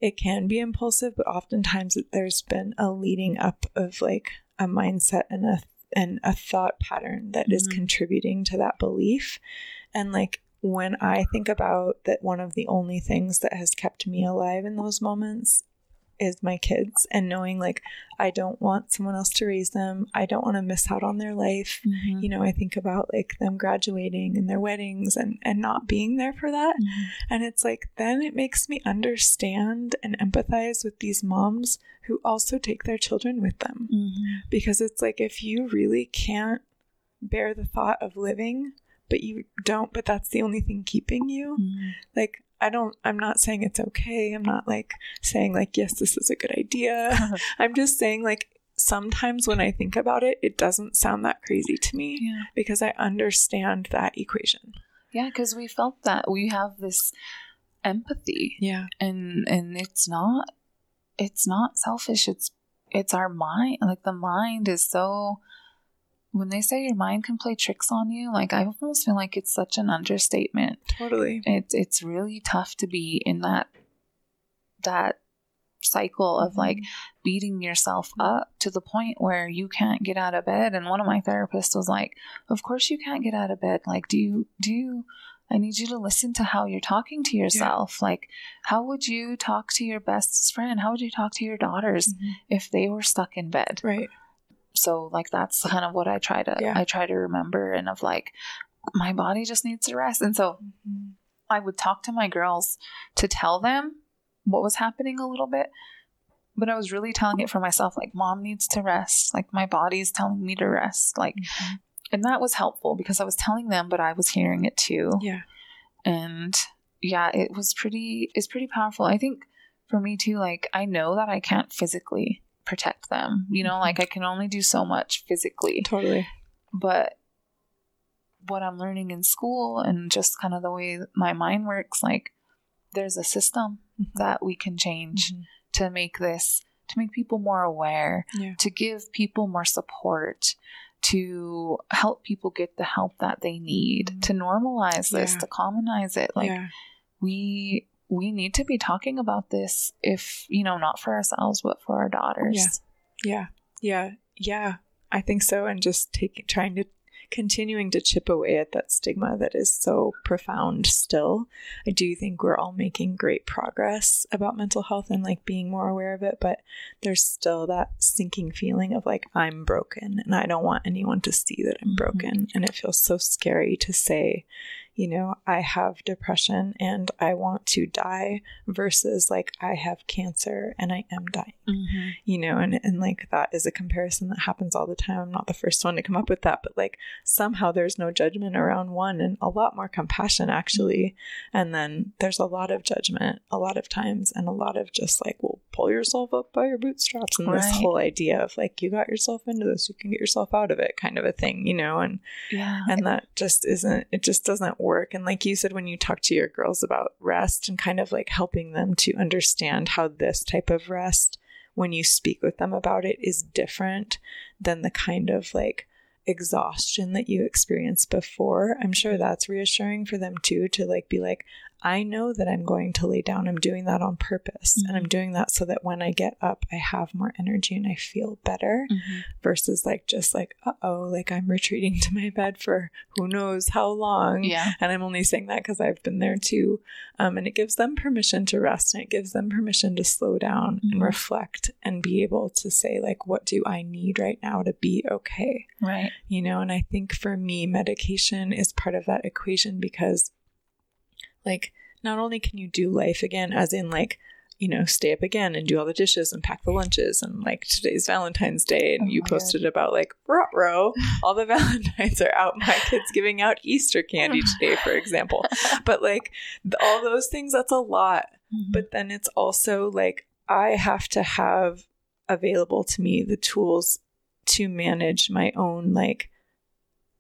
it can be impulsive but oftentimes there's been a leading up of like a mindset and a and a thought pattern that is Mhm. contributing to that belief and like when i think about that one of the only things that has kept me alive in those moments is my kids and knowing like I don't want someone else to raise them. I don't want to miss out on their life. Mm-hmm. You know, I think about like them graduating and their weddings and and not being there for that. Mhm. And it's like then it makes me understand and empathize with these moms who also take their children with them Mhm. because it's like if you really can't bear the thought of living but you don't but that's the only thing keeping you Mhm. like i don't i'm not saying it's okay i'm not like saying like yes this is a good idea i'm just saying like sometimes when i think about it it doesn't sound that crazy to me yeah. because i understand that equation Yeah, because we felt that we have this empathy, yeah and and it's not, it's not selfish. It's it's our mind. Like the mind is so. When they say your mind can play tricks on you, like I almost feel like it's such an understatement. totally. It's it's really tough to be in that that cycle of like beating yourself up to the point where you can't get out of bed. And one of my therapists was like of course you can't get out of bed. Like do you do you i need you to listen to how you're talking to yourself. Like how would you talk to your best friend? How would you talk to your daughters Mhm. if they were stuck in bed? Right so like that's kind of what i try to Yeah. i try to remember and of like my body just needs to rest and so I would talk to my girls to tell them what was happening a little bit, but I was really telling it for myself like, mom needs to rest. Like, my body's telling me to rest. Like, Mhm. and that was helpful because I was telling them, but I was hearing it too. yeah And yeah, it was pretty, it's pretty powerful. I think for me too, like, I know that I can't physically protect them. You know, like, I can only do so much physically totally but what I'm learning in school and just kind of the way my mind works, like there's a system Mhm. that we can change Mhm. to make this, to make people more aware, Yeah. to give people more support, to help people get the help that they need, Mhm. to normalize this, Yeah. to commonize it. Like yeah we we need to be talking about this if you know not for ourselves but for our daughters Yeah. Yeah. Yeah. Yeah. I think so. And just taking, trying to, continuing to chip away at that stigma that is so profound still. I do think we're all making great progress about mental health and like being more aware of it, but there's still that sinking feeling of like, I'm broken and I don't want anyone to see that I'm Mhm. broken. And it feels so scary to say, you know, I have depression and I want to die versus like I have cancer and I am dying. Mhm. you know and, and like that is a comparison that happens all the time. I'm not the first one to come up with that but like somehow there's no judgment around one and a lot more compassion actually. And then there's a lot of judgment a lot of times and a lot of just like well pull yourself up by your bootstraps and this whole idea of like you got yourself into this you can get yourself out of it kind of a thing you know and yeah and that just isn't it just doesn't work. And like you said when you talk to your girls about rest and kind of like helping them to understand how this type of rest when you speak with them about it is different than the kind of like exhaustion that you experienced before i'm sure that's reassuring for them too to like be like i know that i'm going to lay down. I'm doing that on purpose. And i'm doing that so that when i get up i have more energy and i feel better Mhm. versus like just like uh-oh like i'm retreating to my bed for who knows how long. Yeah. And i'm only saying that because i've been there too. Um, and it gives them permission to rest and it gives them permission to slow down Mhm. and reflect and be able to say like what do i need right now to be okay? Right. You know and i think for me medication is part of that equation because like not only can you do life again as in like you know stay up again and do all the dishes and pack the lunches and like today's valentine's day and Oh you posted about like row. All the valentines are out. My kids giving out easter candy today for example. But like th- all those things that's a lot. Mhm. but then it's also like I have to have available to me the tools to manage my own like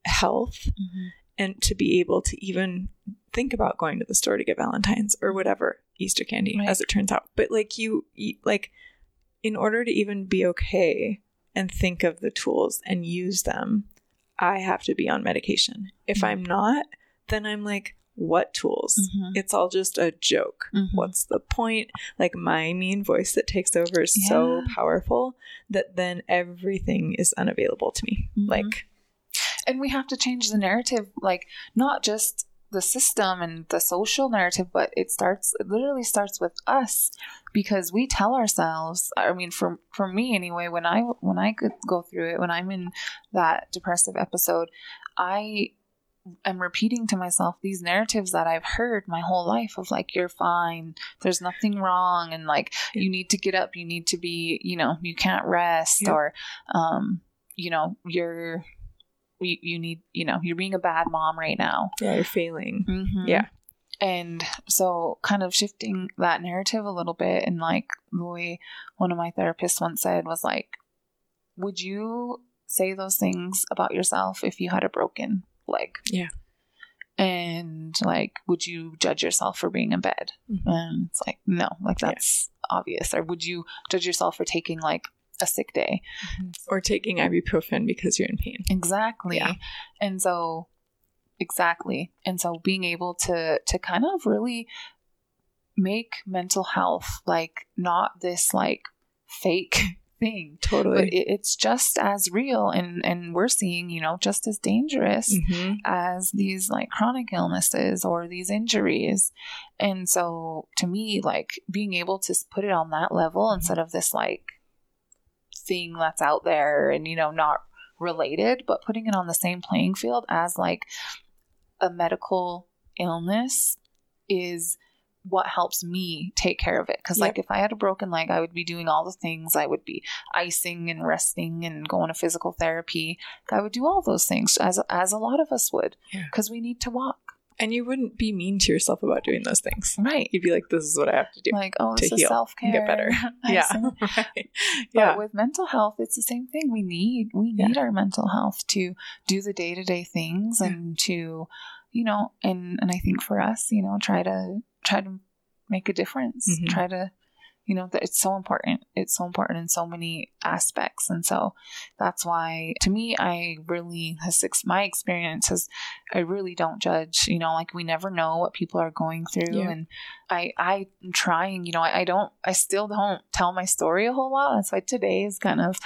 health Mhm. and to be able to even think about going to the store to get Valentine's or whatever Easter candy Right. as it turns out. But like you, like in order to even be okay and think of the tools and use them, I have to be on medication. If Mhm. I'm not, then I'm like what tools? Mhm. It's all just a joke. Mhm. What's the point? Like my mean voice that takes over is so powerful that then everything is unavailable to me. Mhm. Like and we have to change the narrative like not just the system and the social narrative but it starts it literally starts with us because we tell ourselves i mean for for me anyway when i when i could go through it when i'm in that depressive episode i am repeating to myself these narratives that I've heard my whole life of like, you're fine, there's nothing wrong, and like, you need to get up, you need to be, you know, you can't rest, yeah. or, um, you know, you're you, you need, you know, you're being a bad mom right now. Yeah, you're failing. Mm-hmm. Yeah. And so, kind of shifting that narrative a little bit, and like the way one of my therapists once said was like, would you say those things about yourself if you had a broken leg? Yeah. And like, would you judge yourself for being in bed? Mm-hmm. And it's like, no, like that's yeah. obvious. Or would you judge yourself for taking like a sick day mm-hmm. or taking ibuprofen because you're in pain. Exactly. Yeah. And so exactly. And so being able to to kind of really make mental health like not this like fake thing totally but it, it's just as real and and we're seeing you know just as dangerous mm-hmm. as these like chronic illnesses or these injuries and so to me like being able to put it on that level mm-hmm. instead of this like thing that's out there and you know not related but putting it on the same playing field as like a medical illness is what helps me take care of it. Because yep. like if i had a broken leg i would be doing all the things. I would be icing and resting and going to physical therapy. I would do all those things as as a lot of us would. Because yeah. we need to walk and you wouldn't be mean to yourself about doing those things. Right. You'd be like, this is what I have to do. Like, oh, this is self care. Get better. yeah. right. Yeah. But with mental health, it's the same thing. We need we need yeah. our mental health to do the day to day things yeah. and to, you know, and and I think for us, you know, try to try to make a difference. Mm-hmm. Try to you know that it's so important. It's so important in so many aspects. And so that's why to me i really has my experience has i really don't judge you know like we never know what people are going through. Yeah. and i i'm trying you know I, I don't i still don't tell my story a whole lot. That's why today is kind of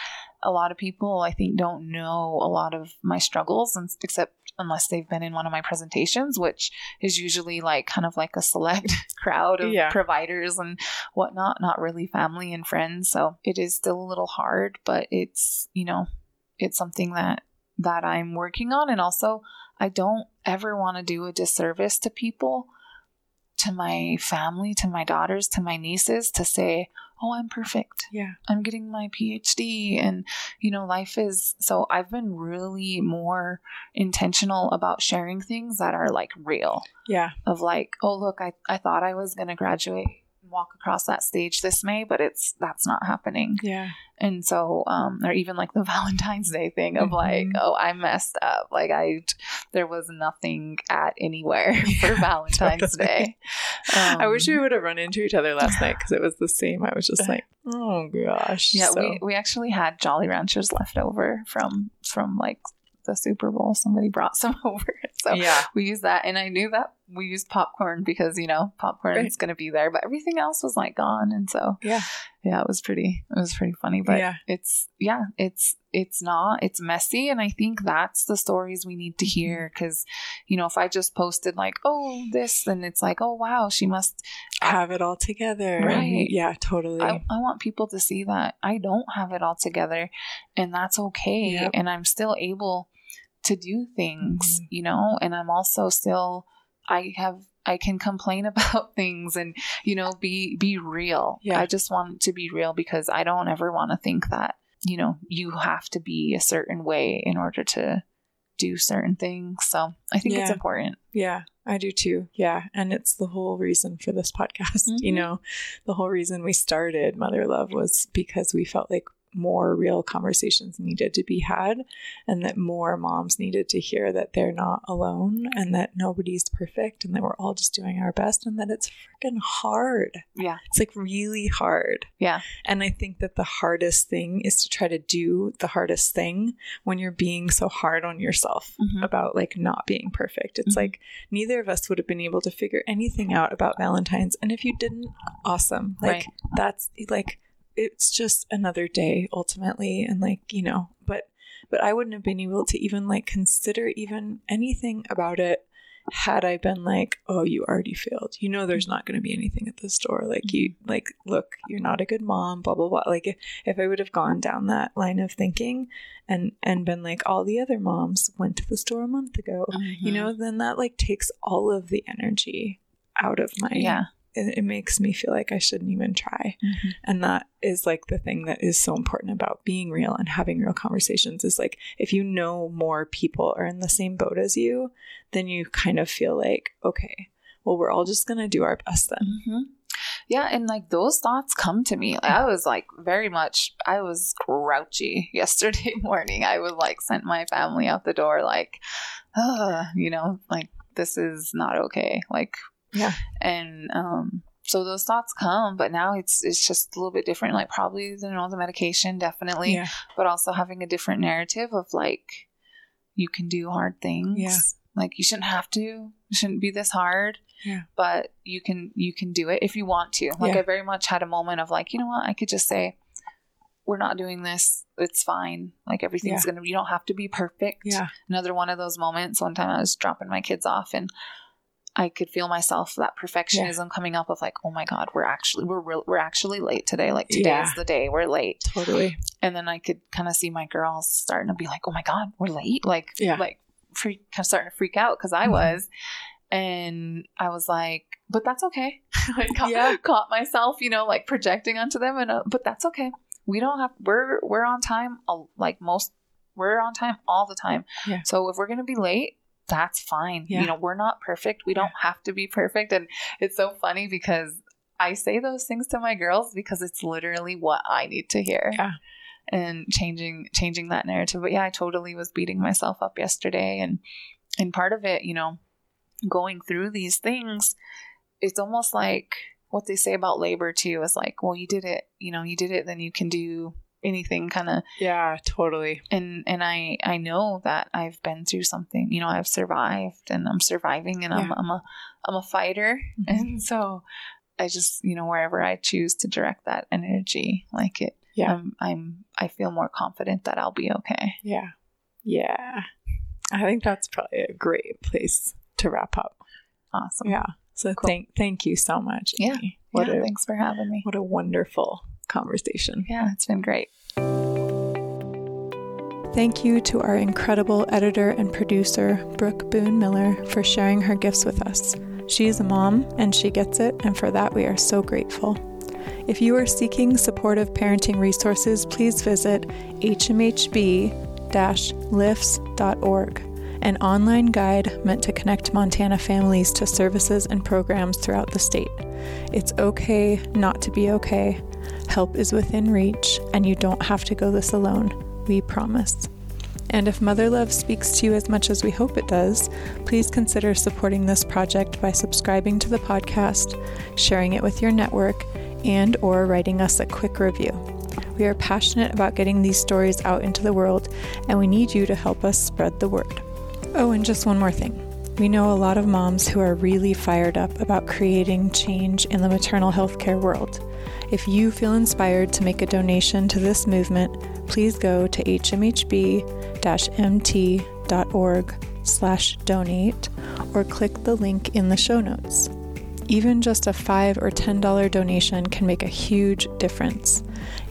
a lot of people i think don't know a lot of my struggles and except unless they've been in one of my presentations, which is usually like kind of like a select crowd of yeah. providers and whatnot, not really family and friends. So it is still a little hard, but it's, you know, it's something that that I'm working on and also I don't ever want to do a disservice to people to my family, to my daughters, to my nieces to say, oh, I'm perfect. Yeah. I'm getting my PhD. And, you know, life is so I've been really more intentional about sharing things that are like real. Yeah. Of like, oh, look, I, I thought I was going to graduate walk across that stage this May, but it's that's not happening. Yeah. And so, um, or even like the Valentine's Day thing of mm-hmm. like, oh, I messed up. Like I, there was nothing at anywhere for Valentine's totally. Day. Um, I wish we would have run into each other last night because it was the same. I was just like, oh gosh. Yeah, so. we, we actually had Jolly Ranchers left over from from like the Super Bowl. Somebody brought some over. So yeah. we used that. And I knew that we used popcorn because, you know, popcorn right. is going to be there, but everything else was like gone. And so, yeah, yeah, it was pretty, it was pretty funny, but yeah. it's, yeah, it's, it's not, it's messy. And I think that's the stories we need to mm-hmm. hear. Cause, you know, if I just posted like, oh, this, then it's like, oh, wow, she must have it all together. Right. Yeah, totally. I, I want people to see that I don't have it all together and that's okay. Yep. And I'm still able to do things, mm-hmm. you know, and I'm also still I have I can complain about things and you know be be real. Yeah. I just want to be real because I don't ever want to think that, you know, you have to be a certain way in order to do certain things. So, I think yeah. it's important. Yeah. I do too. Yeah. And it's the whole reason for this podcast. Mm-hmm. You know, the whole reason we started Mother Love was because we felt like more real conversations needed to be had and that more moms needed to hear that they're not alone and that nobody's perfect and that we're all just doing our best and that it's freaking hard. Yeah. It's like really hard. Yeah. And I think that the hardest thing is to try to do the hardest thing when you're being so hard on yourself mm-hmm. about like not being perfect. It's mm-hmm. like neither of us would have been able to figure anything out about Valentine's. And if you didn't, awesome. Like right. that's like it's just another day ultimately and like you know but but i wouldn't have been able to even like consider even anything about it had I been like, oh, you already failed, you know, there's not going to be anything at the store. Like, you, like, look, you're not a good mom, blah, blah, blah. Like, if, if I would have gone down that line of thinking and, and been like, all the other moms went to the store a month ago, you Mhm. know, then that like takes all of the energy out of my, Yeah. It, it makes me feel like I shouldn't even try. Mhm. And that is like the thing that is so important about being real and having real conversations is like if you know more people are in the same boat as you, then you kind of feel like, okay, well, we're all just going to do our best then. hmm Yeah, and like those thoughts come to me. Like, I was like very much, I was grouchy yesterday morning. I was like sent my family out the door, like, uh, you know, like this is not okay. Like, Yeah. and um, so those thoughts come, but now it's it's just a little bit different. Like probably you know the medication definitely, Yeah. but also having a different narrative of like you can do hard things. Yeah. Like you shouldn't have to. It shouldn't be this hard. Yeah. But you can you can do it if you want to. Like Yeah. I very much had a moment of like, you know what, I could just say, We're not doing this. It's fine. Like everything's gonna you don't have to be perfect. Yeah. Another one of those moments. One time I was dropping my kids off and I could feel myself that perfectionism coming up of like, oh my god, we're actually we're real, we're actually late today. Like today's Yeah. the day we're late Totally. and then I could kind of see my girls starting to be like, "Oh my god, we're late!" Like, Yeah. like freak, kind of starting to freak out because I Mhm. was, and I was like, "But that's okay." I caught, Yeah. caught myself, you know, like projecting onto them, and uh, but that's okay. We don't have we're we're on time. Like most, we're on time all the time. Yeah. So if we're gonna be late. That's fine. Yeah. You know, we're not perfect. We don't have to be perfect. And it's so funny because I say those things to my girls because it's literally what I need to hear Yeah. and changing changing that narrative but yeah i totally was beating myself up yesterday and and part of it you know going through these things it's almost like what they say about labor too is like well you did it you know you did it then you can do anything kind of Yeah. Totally. and and i i know that i've been through something you know i've survived and i'm surviving and i'm i'm a i'm a fighter Mhm. and so i just you know wherever i choose to direct that energy like it Yeah. I'm, I'm I feel more confident that I'll be okay. Yeah. Yeah. I think that's probably a great place to wrap up. Awesome. Yeah. So Cool. thank thank you so much. Yeah. What yeah, a thanks for having me. what a wonderful conversation. Yeah, it's been great. Thank you to our incredible editor and producer, Brooke Boone Miller, for sharing her gifts with us. She is a mom and she gets it, and for that we are so grateful. If you are seeking supportive parenting resources, please visit hmhb lifts.org, an online guide meant to connect Montana families to services and programs throughout the state. It's okay not to be okay. Help is within reach, and you don't have to go this alone. We promise. And if Mother Love speaks to you as much as we hope it does, please consider supporting this project by subscribing to the podcast, sharing it with your network, and or writing us a quick review. We are passionate about getting these stories out into the world, and we need you to help us spread the word. Oh, and just one more thing. We know a lot of moms who are really fired up about creating change in the maternal health care world. If you feel inspired to make a donation to this movement, please go to hmhb-mt.org slash donate or click the link in the show notes. Even just a 5 or $10 donation can make a huge difference.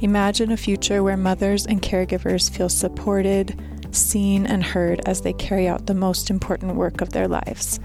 Imagine a future where mothers and caregivers feel supported, seen and heard as they carry out the most important work of their lives.